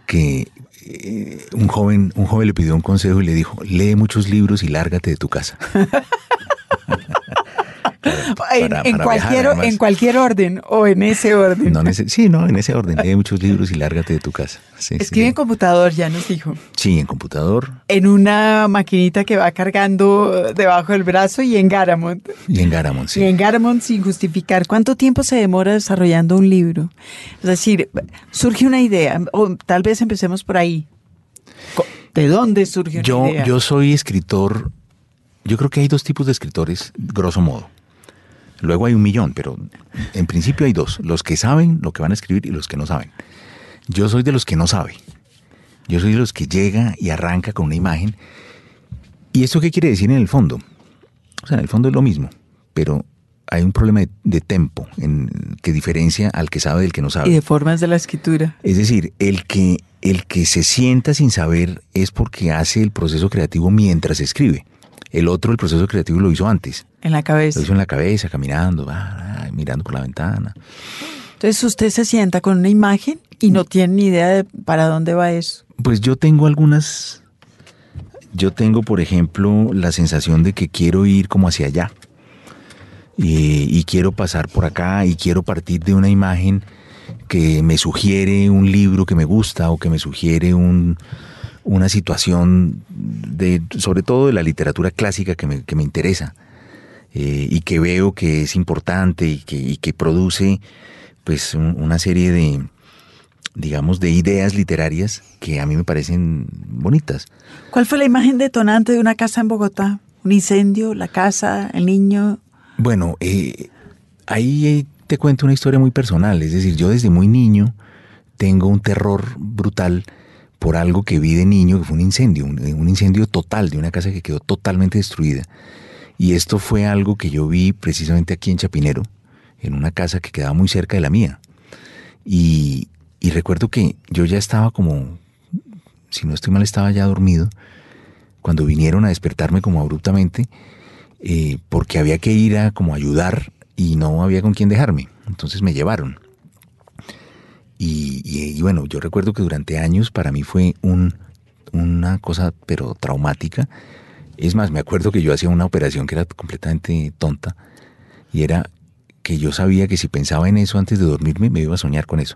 que eh, un joven, un joven le pidió un consejo y le dijo, lee muchos libros y lárgate de tu casa. en, Para- en para cualquier, viajar, en cualquier orden o en ese orden. No en ese- sí, no, en ese orden. Lee muchos libros y lárgate de tu casa. Sí, Escribe sí. en computador, ya nos dijo. Sí, en computador En una maquinita que va cargando debajo del brazo y en Garamond. y en Garamond, sí. Y en Garamond sin justificar cuánto tiempo se demora desarrollando un libro. Es decir, surge una idea, o tal vez empecemos por ahí. ¿De dónde surge una Yo, idea? yo soy escritor, yo creo que hay dos tipos de escritores, grosso modo. Luego hay un millón, pero en principio hay dos, los que saben lo que van a escribir y los que no saben. Yo soy de los que no sabe. Yo soy de los que llega y arranca con una imagen. ¿Y esto qué quiere decir en el fondo? O sea, en el fondo es lo mismo, pero hay un problema de, de tempo en, que diferencia al que sabe del que no sabe. y de formas de la escritura. Es decir, el que, el que se sienta sin saber es porque hace el proceso creativo mientras escribe. El otro, el proceso creativo, lo hizo antes. En la cabeza. Lo hizo en la cabeza, caminando, ah, mirando por la ventana. Entonces usted se sienta con una imagen y no tiene ni idea de para dónde va eso. Pues yo tengo algunas. Yo tengo, por ejemplo, la sensación de que quiero ir como hacia allá. Y, y quiero pasar por acá y quiero partir de una imagen que me sugiere un libro que me gusta o que me sugiere un, una situación de, sobre todo de la literatura clásica que me, que me interesa eh, y que veo que es importante y que, y que produce pues un- una serie de, digamos, de ideas literarias que a mí me parecen bonitas. ¿Cuál fue la imagen detonante de una casa en Bogotá? ¿Un incendio? ¿La casa? ¿El niño? Bueno, eh, ahí eh, te cuento una historia muy personal, es decir, yo desde muy niño tengo un terror brutal por algo que vi de niño, que fue un incendio, un, incendio total de una casa que quedó totalmente destruida. Y esto fue algo que yo vi precisamente aquí en Chapinero, en una casa que quedaba muy cerca de la mía. Y, y recuerdo que yo ya estaba como, si no estoy mal, estaba ya dormido, cuando vinieron a despertarme como abruptamente, eh, porque había que ir a como ayudar y no había con quién dejarme. Entonces me llevaron. Y, y- y bueno, yo recuerdo que durante años para mí fue un, una cosa, pero traumática. Es más, me acuerdo que yo hacía una operación que era completamente tonta y era que yo sabía que si pensaba en eso antes de dormirme me iba a soñar con eso.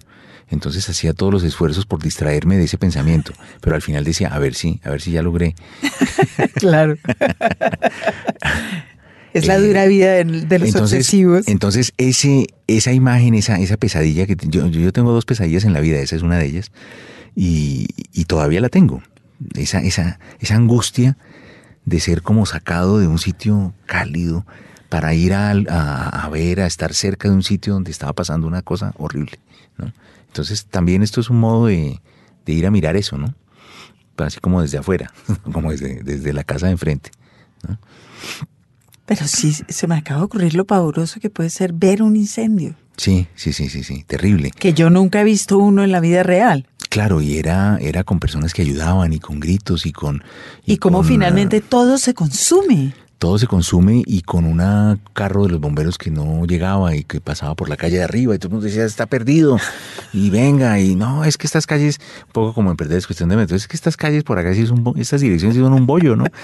Entonces hacía todos los esfuerzos por distraerme de ese pensamiento, pero al final decía, a ver si, a ver si ya logré. Claro. es la Eh, dura vida de, de los entonces, obsesivos. Entonces, ese, esa imagen, esa, esa pesadilla que yo, yo, tengo dos pesadillas en la vida, esa es una de ellas, y, y todavía la tengo. Esa, esa, esa angustia de ser como sacado de un sitio cálido para ir a, a- a ver, a estar cerca de un sitio donde estaba pasando una cosa horrible. ¿no? Entonces, también esto es un modo de, de ir a mirar eso, ¿no? Así como desde afuera, como desde, desde la casa de enfrente. Pero sí, se me acaba de ocurrir lo pavoroso que puede ser ver un incendio. Sí, sí, sí, sí, sí, terrible. Que yo nunca he visto uno en la vida real. Claro, y era, era con personas que ayudaban y con gritos y con... Y, cómo con, finalmente todo se consume. Todo se consume y con un carro de los bomberos que no llegaba y que pasaba por la calle de arriba y todo el mundo decía, está perdido. Y venga, y no, es que estas calles, un poco como en perder es cuestión de metro, es que estas calles por acá sí son, estas direcciones sí son un bollo, ¿no?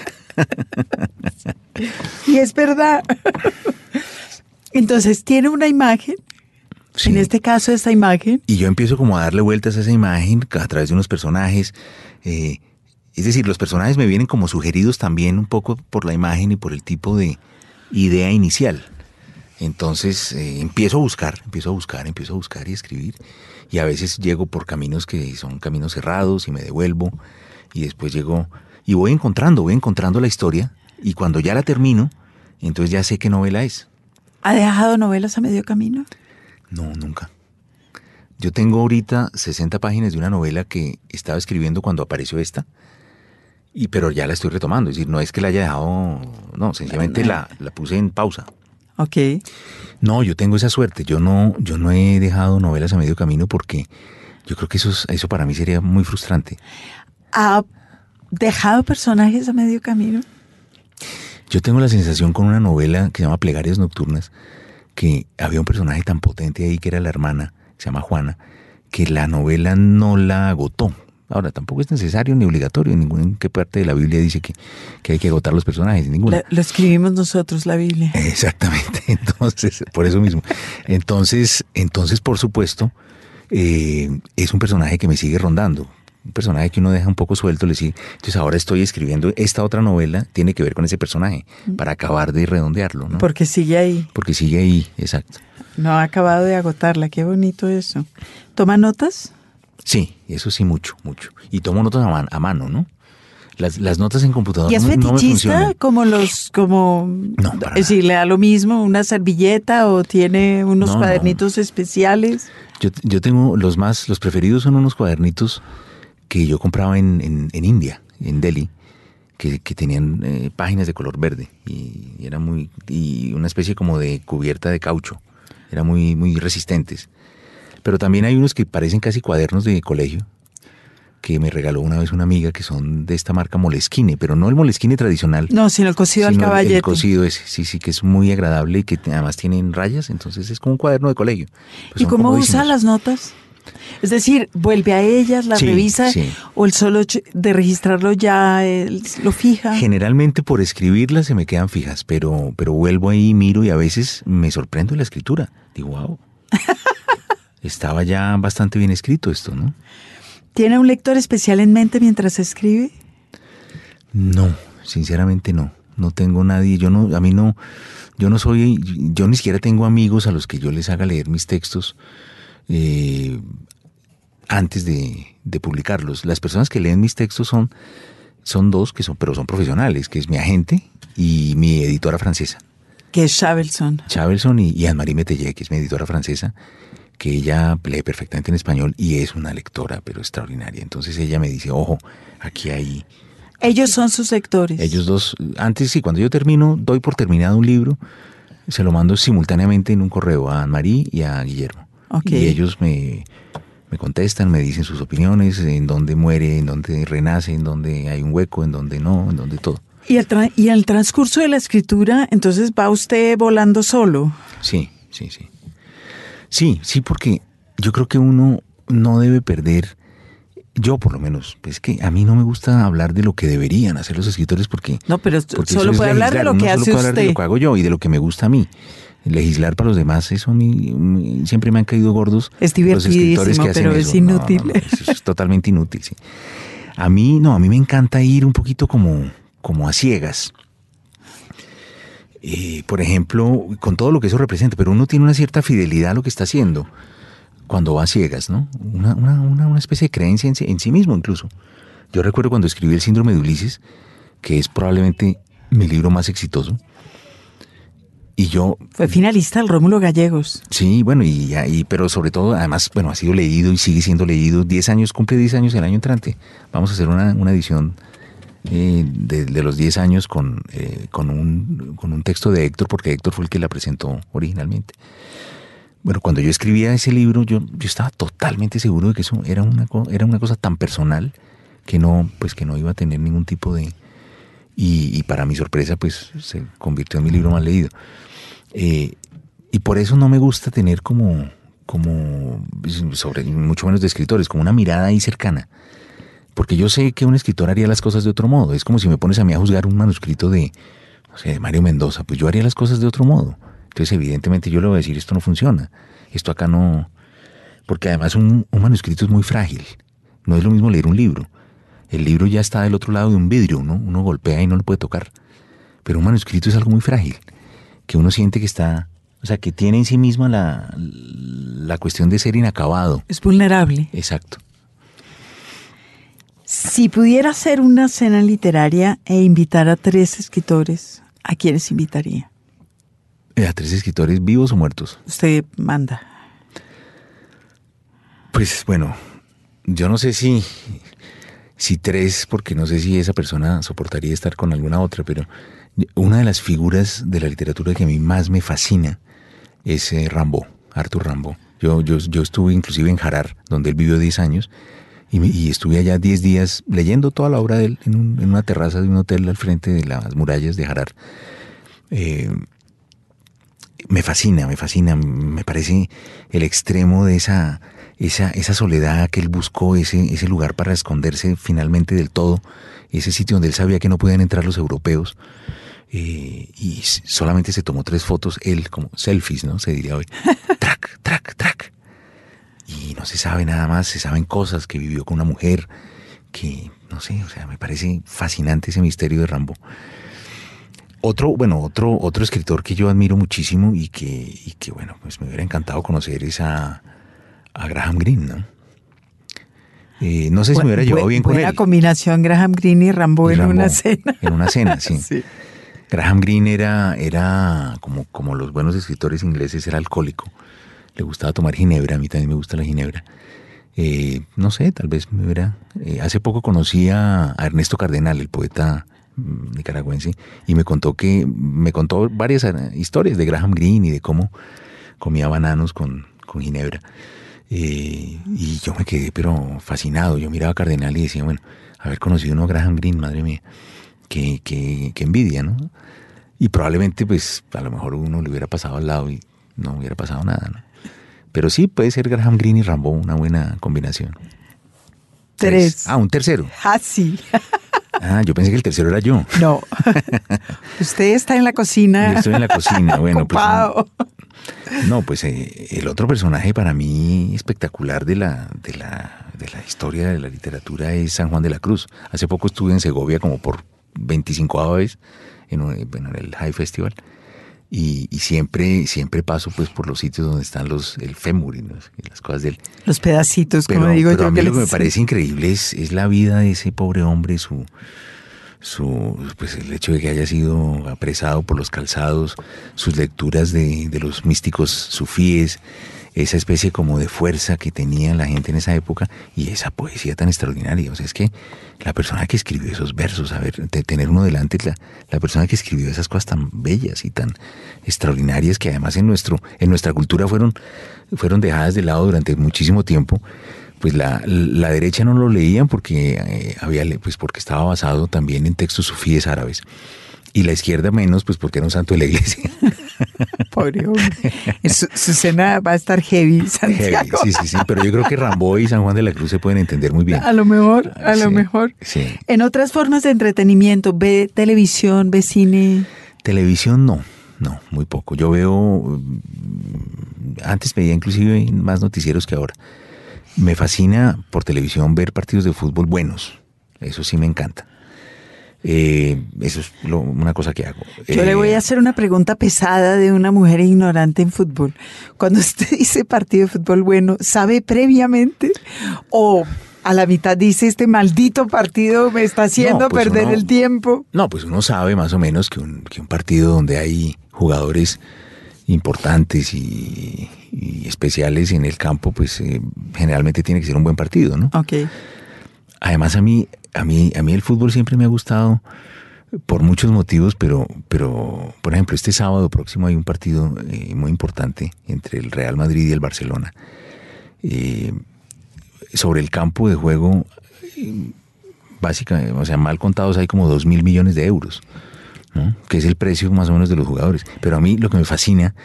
Y es verdad. Entonces tiene una imagen. Sí. En este caso, esta imagen. Y yo empiezo como a darle vueltas a esa imagen a través de unos personajes. eh, es decir, los personajes me vienen como sugeridos también un poco por la imagen y por el tipo de idea inicial. Entonces eh, empiezo a buscar, empiezo a buscar, empiezo a buscar y escribir. Y a veces llego por caminos que son caminos cerrados y me devuelvo. Y después llego y voy encontrando, voy encontrando la historia. Y cuando ya la termino, entonces ya sé qué novela es. ¿Ha dejado novelas a medio camino? No, nunca. Yo tengo ahorita 60 páginas de una novela que estaba escribiendo cuando apareció esta, y pero ya la estoy retomando. Es decir, no es que la haya dejado, no, sencillamente la, la puse en pausa. Ok. No, yo tengo esa suerte. Yo no, yo no he dejado novelas a medio camino porque yo creo que eso, es- eso para mí sería muy frustrante. ¿Ha dejado personajes a medio camino? Yo tengo la sensación con una novela que se llama Plegarias Nocturnas, que había un personaje tan potente ahí que era la hermana, se llama Juana, que la novela no la agotó. Ahora, tampoco es necesario ni obligatorio, en ninguna qué parte de la Biblia dice que, que hay que agotar los personajes, ninguna. La- lo escribimos nosotros, la Biblia. Exactamente, entonces, por eso mismo. Entonces, entonces por supuesto, eh, es un personaje que me sigue rondando. Un personaje que uno deja un poco suelto, le sigue. Entonces ahora estoy escribiendo esta otra novela, tiene que ver con ese personaje, para acabar de redondearlo, ¿no? Porque sigue ahí. Porque sigue ahí, exacto. No ha acabado de agotarla. Qué bonito eso. ¿Toma notas? Sí, eso sí, mucho, mucho. Y tomo notas a, man- a mano, ¿no? Las, las notas en computador ¿Y es no, no me fetichista funcionan. como los, como, No, para es decir, le da lo mismo una servilleta o tiene unos No, no. cuadernitos especiales? Yo, yo tengo los más, los preferidos son unos cuadernitos que yo compraba en, en, en India, en Delhi, que, que tenían eh, páginas de color verde y, y era muy y una especie como de cubierta de caucho, eran muy muy resistentes. Pero también hay unos que parecen casi cuadernos de colegio que me regaló una vez una amiga que son de esta marca Moleskine, pero no el Moleskine tradicional. No, sino el cocido al sino caballete. El cosido ese, sí, sí, que es muy agradable y que además tienen rayas, entonces es como un cuaderno de colegio. Pues ¿Y cómo usa las notas? Es decir, vuelve a ellas, las Sí, revisa sí. o el solo de registrarlo ya lo fija. Generalmente por escribirlas se me quedan fijas, pero, pero vuelvo ahí, miro y a veces me sorprendo de la escritura. Digo, wow. Estaba ya bastante bien escrito esto, ¿no? ¿Tiene un lector especial en mente mientras escribe? No, sinceramente no. No tengo nadie. Yo no, a mí no, yo no soy, yo ni siquiera tengo amigos a los que yo les haga leer mis textos eh, antes de, de publicarlos. Las personas que leen mis textos son, son dos que son, pero son profesionales, que es mi agente y mi editora francesa. Que es Shavelson. Chavelson y, y Anne-Marie Metellé, que es mi editora francesa, que ella lee perfectamente en español y es una lectora, pero extraordinaria. Entonces ella me dice, ojo, aquí hay... Ellos son sus lectores. Ellos dos, antes sí, cuando yo termino, doy por terminado un libro, se lo mando simultáneamente en un correo a Anne-Marie y a Guillermo. Ok. Y ellos me, me contestan, me dicen sus opiniones, en dónde muere, en dónde renace, en dónde hay un hueco, en dónde no, en dónde todo. Y el, y el transcurso de la escritura, entonces va usted volando solo. Sí, sí, sí. Sí, sí, porque yo creo que uno no debe perder, yo por lo menos, es que a mí no me gusta hablar de lo que deberían hacer los escritores porque... No, pero porque solo puede hablar de lo que solo hablar de lo que hago yo y de lo que me gusta a mí. Legislar para los demás, eso a mí siempre me han caído gordos. Es los escritores divertidísimo, que hacen pero es. No, inútil. no, eso es totalmente inútil, sí. A mí, no, a mí me encanta ir un poquito como, como a ciegas. Eh, por ejemplo, con todo lo que eso representa, pero uno tiene una cierta fidelidad a lo que está haciendo cuando va a ciegas, ¿no? Una, una, una, especie de creencia en sí, en sí mismo incluso. Yo recuerdo cuando escribí El síndrome de Ulises, que es probablemente mi libro más exitoso, y yo Fue finalista del Rómulo Gallegos. Sí, bueno, y, y- pero sobre todo, además, bueno, ha sido leído y sigue siendo leído. 10 años, cumple 10 años el año entrante. Vamos a hacer una, una edición eh, de, de los 10 años con, eh, con, un, con un texto de Héctor, porque Héctor fue el que la presentó originalmente. Bueno, cuando yo escribía ese libro, yo, yo estaba totalmente seguro de que eso era una, era una cosa tan personal que no, pues que no iba a tener ningún tipo de... Y, y para mi sorpresa, pues se convirtió en mi libro más leído. Eh, y por eso no me gusta tener como, como sobre, mucho menos de escritores, como una mirada ahí cercana. Porque yo sé que un escritor haría las cosas de otro modo. Es como si me pones a mí a juzgar un manuscrito de, no sé, de Mario Mendoza, pues yo haría las cosas de otro modo. Entonces, evidentemente, yo le voy a decir, esto no funciona. Esto acá no. Porque además un, un manuscrito es muy frágil. No es lo mismo leer un libro. El libro ya está del otro lado de un vidrio, ¿no? Uno golpea y no lo puede tocar. Pero un manuscrito es algo muy frágil, que uno siente que está, o sea, que tiene en sí misma la, la cuestión de ser inacabado. Es vulnerable. Exacto. Si pudiera hacer una cena literaria e invitar a tres escritores, ¿a quiénes invitaría? Eh, ¿A tres escritores vivos o muertos? Usted manda. Pues bueno, yo no sé si, si tres, porque no sé si esa persona soportaría estar con alguna otra, pero una de las figuras de la literatura que a mí más me fascina es eh, Rambo, Arthur Rambo. Yo, yo, yo estuve inclusive en Harar, donde él vivió 10 años, Y, me- y estuve allá 10 días leyendo toda la obra de él en, un- en una terraza de un hotel al frente de las murallas de Harar. Eh, me fascina, me fascina, me parece el extremo de esa, esa, esa soledad que él buscó, ese, ese lugar para esconderse finalmente del todo, ese sitio donde él sabía que no podían entrar los europeos. eh, y solamente se tomó tres fotos, él como selfies, ¿no? Se diría hoy. Track, track, track. Y no se sabe nada más, se saben cosas que vivió con una mujer, que no sé, o sea, me parece fascinante ese misterio de Rambo. Otro, bueno, otro, otro escritor que yo admiro muchísimo y que, y que bueno, pues me hubiera encantado conocer es a, a Graham Greene, ¿no? Eh, no sé si me hubiera llevado bien con buena él. combinación Graham Greene y Rambo Y en una cena. En una cena, sí. Sí. Graham Greene era, era como, como los buenos escritores ingleses, era alcohólico. Le gustaba tomar ginebra, a mí también me gusta la ginebra. Eh, no sé, tal vez me hubiera... eh, hace poco conocí a, Ernesto Cardenal, el poeta mm, nicaragüense, y me contó que me contó varias eh, historias de Graham Greene y de cómo comía bananos con, con ginebra. Y yo me quedé pero fascinado. Yo miraba a Cardenal y decía, bueno, haber conocido uno a Graham Greene, madre mía, qué, qué- qué envidia, ¿no? Y probablemente, pues, a lo mejor uno le hubiera pasado al lado y no hubiera pasado nada, ¿no? Pero sí, puede ser Graham Greene y Rambo una buena combinación. Tres. Ah, un tercero. Ah, sí. Ah, yo pensé que el tercero era yo. No. Usted está en la cocina. Yo estoy en la cocina, bueno, pues, ocupado. No, pues eh, el otro personaje para mí espectacular de la, de, la, de la historia de la literatura es San Juan de la Cruz. Hace poco estuve en Segovia como por 25 vez en, un- bueno, en el High Festival y, y siempre, siempre paso pues por los sitios donde están los, el fémur y, las cosas del... Los pedacitos, Pero, como digo pero yo. a mí que lo que me parece increíble es, es la vida de ese pobre hombre, su, su, pues el hecho de que haya sido apresado por los calzados, sus lecturas de, de los místicos sufíes, esa especie como de fuerza que tenía la gente en esa época y esa poesía tan extraordinaria. O sea, es que la persona que escribió esos versos, a ver, tener uno delante, la, persona que escribió esas cosas tan bellas y tan extraordinarias que además en, nuestro, en nuestra cultura fueron, fueron dejadas de lado durante muchísimo tiempo, pues la, la derecha no lo leían porque eh, había pues porque estaba basado también en textos sufíes árabes y la izquierda menos pues porque era un santo de la iglesia Pobre hombre. Su, su cena va a estar heavy, Heavy, Santiago. sí sí sí pero yo creo que Rambo y San Juan de la Cruz se pueden entender muy bien A lo mejor, a lo mejor. sí. En otras formas de entretenimiento, ve televisión, ve cine. televisión no no muy poco yo veo mm, antes veía inclusive más noticieros que ahora me fascina por televisión ver partidos de fútbol buenos eso sí me encanta Eh, eso es lo- una cosa que hago Yo le Eh, voy a hacer una pregunta pesada de una mujer ignorante en fútbol. Cuando usted dice partido de fútbol bueno, ¿sabe previamente? ¿O a la mitad dice este maldito partido me está haciendo No, pues perder uno- el tiempo? No, pues uno sabe más o menos que un, que un partido donde hay jugadores importantes y, y especiales en el campo, pues eh, generalmente tiene que ser un buen partido, ¿no? Ok. Además a mí, a mí, a mí el fútbol siempre me ha gustado por muchos motivos, pero, pero por ejemplo este sábado próximo hay un partido eh, muy importante entre el Real Madrid y el Barcelona. Eh, sobre el campo de juego, básicamente, o sea, mal contados hay como dos mil millones de euros, ¿no? que es el precio más o menos de los jugadores. Pero a mí lo que me fascina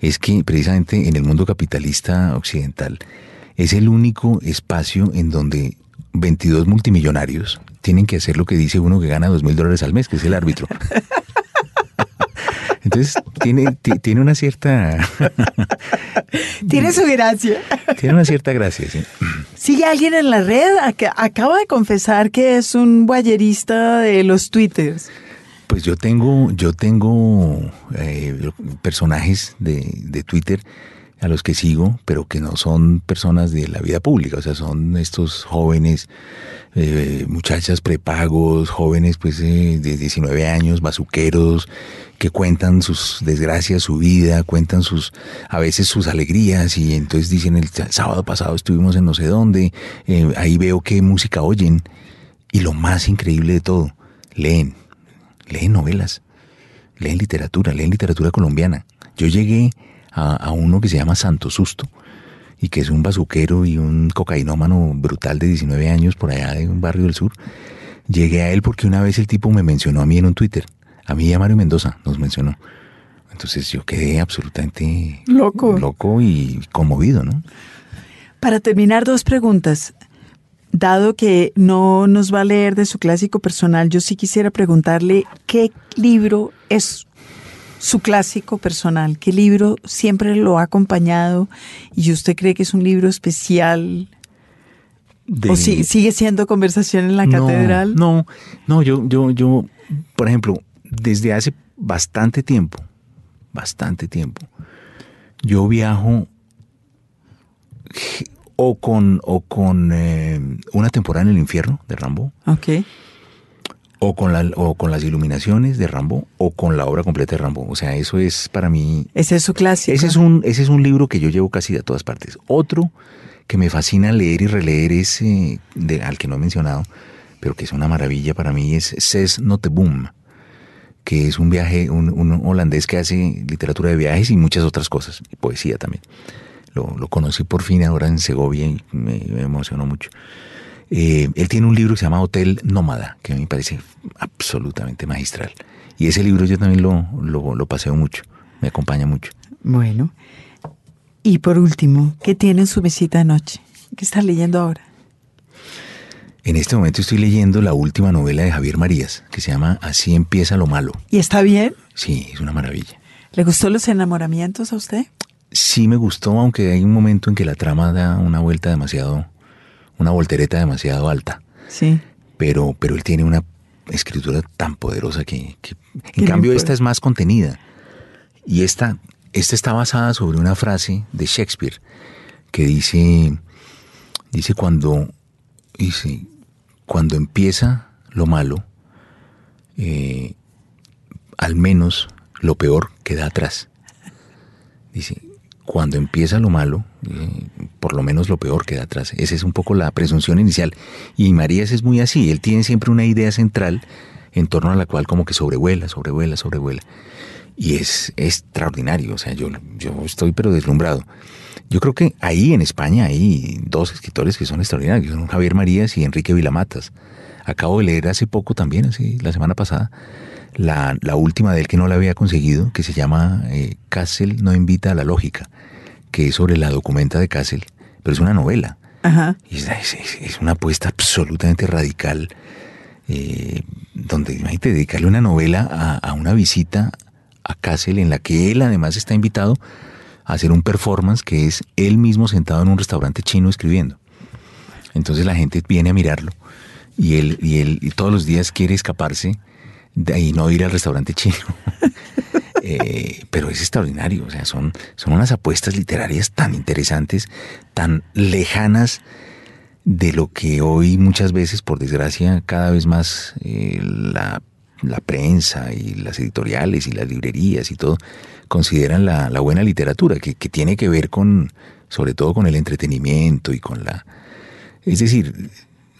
es que precisamente en el mundo capitalista occidental es el único espacio en donde 22 multimillonarios tienen que hacer lo que dice uno que gana dos mil dólares al mes, que es el árbitro. Entonces tiene, ti- tiene una cierta Tiene su gracia. tiene una cierta gracia, sí. ¿Sigue alguien en la red? Ac- Acaba de confesar que es un guayerista de los twitters. Pues yo tengo, yo tengo eh, personajes de, de Twitter a los que sigo, pero que no son personas de la vida pública, o sea, son estos jóvenes, eh, muchachas prepagos, jóvenes pues eh, de 19 años, bazuqueros, que cuentan sus desgracias, su vida, cuentan sus, a veces sus alegrías, y entonces dicen, el sábado pasado estuvimos en no sé dónde, eh, ahí veo qué música oyen, y lo más increíble de todo, leen, leen novelas, leen literatura, leen literatura colombiana. Yo llegué a, a uno que se llama Santo Susto y que es un bazuquero y un cocainómano brutal de 19 años por allá de un barrio del sur. Llegué a él porque una vez el tipo me mencionó a mí en un Twitter. A mí y a Mario Mendoza nos mencionó. Entonces yo quedé absolutamente Loco. loco y conmovido, ¿no? Para terminar, dos preguntas. Dado que no nos va a leer de su clásico personal, yo sí quisiera preguntarle qué libro es su clásico personal, qué libro siempre lo ha acompañado y usted cree que es un libro especial De- o si- sigue siendo conversación en la No, catedral. No, no, yo, yo, yo, por ejemplo, desde hace bastante tiempo, bastante tiempo, yo viajo o con, o con eh, una temporada en el infierno de Rambo, Ok. O con, la, o con las iluminaciones de Rambo, o con la obra completa de Rambo. O sea, eso es para mí Ese es su clásico. ese es, un, ese es un libro que yo llevo casi a todas partes. Otro que me fascina leer y releer es, eh, de- al que no he mencionado, pero que es una maravilla para mí, es Ces Noteboom, que es un viaje, un, un holandés que hace literatura de viajes y muchas otras cosas, y poesía también. Lo, lo conocí por fin ahora en Segovia y me, me emocionó mucho. Eh, él tiene un libro que se llama Hotel Nómada, que a mí me parece absolutamente magistral. Y ese libro yo también lo, lo, lo paseo mucho, me acompaña mucho. Bueno. Y por último, ¿qué tiene en su mesita de noche? ¿Qué está leyendo ahora? En este momento estoy leyendo la última novela de Javier Marías, que se llama Así empieza lo malo. ¿Y está bien? Sí, es una maravilla. ¿Le gustó los enamoramientos a usted? Sí me gustó, aunque hay un momento en que la trama da una vuelta demasiado, una voltereta demasiado alta. Sí. Pero, pero él tiene una escritura tan poderosa que, que- en cambio esta es más contenida. Y esta, esta está basada sobre una frase de Shakespeare que dice, dice cuando, dice, cuando empieza lo malo, eh, al menos lo peor queda atrás. Dice, cuando empieza lo malo, eh, por lo menos lo peor queda atrás. Esa es un poco la presunción inicial. Y Marías es muy así, él tiene siempre una idea central en torno a la cual como que sobrevuela, sobrevuela, sobrevuela. Y es extraordinario, o sea, yo, estoy pero deslumbrado. Yo creo que ahí en España hay dos escritores que son extraordinarios, son Javier Marías y Enrique Vilamatas. Acabo de leer hace poco también, así, la semana pasada, la, la última de él que no la había conseguido, que se llama eh, Castle no invita a la lógica, que es sobre la documenta de Castle, pero es una novela. Ajá. Y es, es- es una apuesta absolutamente radical, eh, donde imagínate dedicarle una novela a, a una visita a Castle en la que él además está invitado a hacer un performance que es él mismo sentado en un restaurante chino escribiendo. Entonces la gente viene a mirarlo y él, y él y todos los días quiere escaparse de ahí no ir al restaurante chino. Eh, pero es extraordinario, o sea, son, son unas apuestas literarias tan interesantes, tan lejanas de lo que hoy muchas veces, por desgracia, cada vez más eh, la, la prensa y las editoriales y las librerías y todo consideran la, la buena literatura, que, que tiene que ver con, sobre todo con el entretenimiento y con la... Es decir,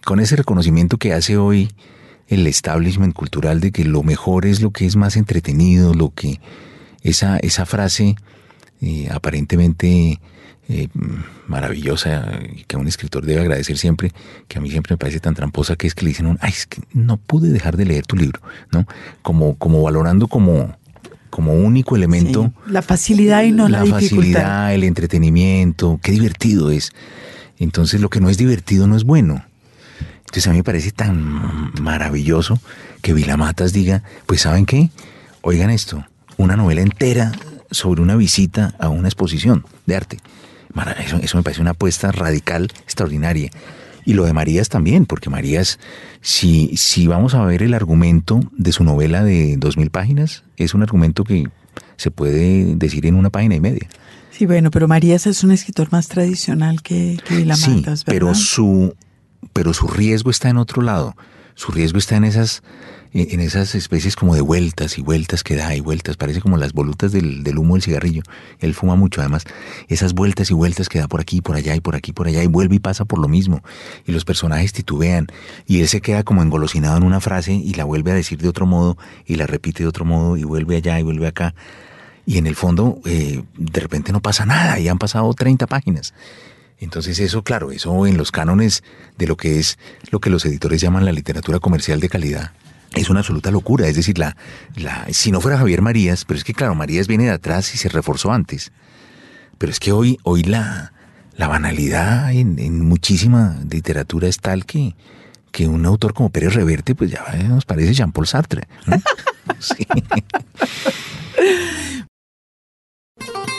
con ese reconocimiento que hace hoy el establishment cultural de que lo mejor es lo que es más entretenido, lo que esa, esa frase eh, aparentemente eh, maravillosa que un escritor debe agradecer siempre, que a mí siempre me parece tan tramposa, que es que le dicen, a uno, ay, es que no pude dejar de leer tu libro, ¿no? Como, como valorando como, como único elemento Sí, La facilidad y no la, dificultad. facilidad, el entretenimiento, qué divertido es. Entonces lo que no es divertido no es bueno. Entonces a mí me parece tan maravilloso que Vilamatas diga, pues ¿saben qué? Oigan esto, una novela entera sobre una visita a una exposición de arte. Eso, eso me parece una apuesta radical, extraordinaria. Y lo de Marías también, porque Marías, si, si vamos a ver el argumento de su novela de dos mil páginas, es un argumento que se puede decir en una página y media. Sí, bueno, pero Marías es un escritor más tradicional que, que Vilamatas, sí, ¿verdad? pero su, pero su riesgo está en otro lado. Su riesgo está en esas, en esas especies como de vueltas y vueltas que da y vueltas. Parece como las volutas del, humo del cigarrillo. Él fuma mucho, además. Esas vueltas y vueltas que da por aquí, por allá y por aquí, por allá y vuelve y pasa por lo mismo. Y los personajes titubean y él se queda como engolosinado en una frase y la vuelve a decir de otro modo y la repite de otro modo y vuelve allá y vuelve acá. y en el fondo eh, de repente no pasa nada y han pasado 30 páginas. Entonces eso, claro, eso en los cánones de lo que es lo que los editores llaman la literatura comercial de calidad, es una absoluta locura. Es decir, la, la, si no fuera Javier Marías, pero es que claro, Marías viene de atrás y se reforzó antes. Pero es que hoy, hoy la, la banalidad en, muchísima literatura es tal que, que un autor como Pérez Reverte, pues ya nos parece Jean-Paul Sartre. Sí.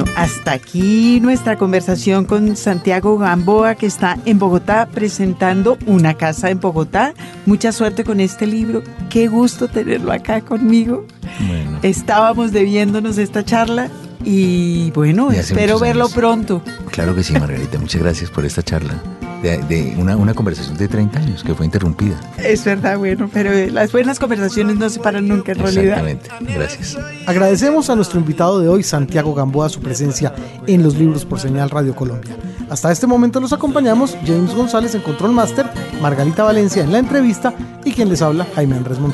Bueno, hasta aquí nuestra conversación con Santiago Gamboa, que está en Bogotá presentando una casa en Bogotá. Mucha suerte con este libro. Qué gusto tenerlo acá conmigo. Bueno, Estábamos debiéndonos esta charla y bueno, espero verlo pronto. claro que sí, Margarita. Muchas gracias por esta charla. De, de una, una conversación de 30 años que fue interrumpida. Es verdad, bueno, pero las buenas conversaciones no se paran nunca en realidad. Exactamente. Gracias. Agradecemos a nuestro invitado de hoy, Santiago Gamboa, su presencia en los libros por señal Radio Colombia. Hasta este momento los acompañamos James González en Control Master, Margarita Valencia en la entrevista y quien les habla, Jaime Andrés ne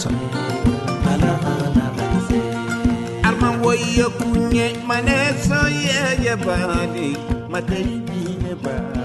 ba malaha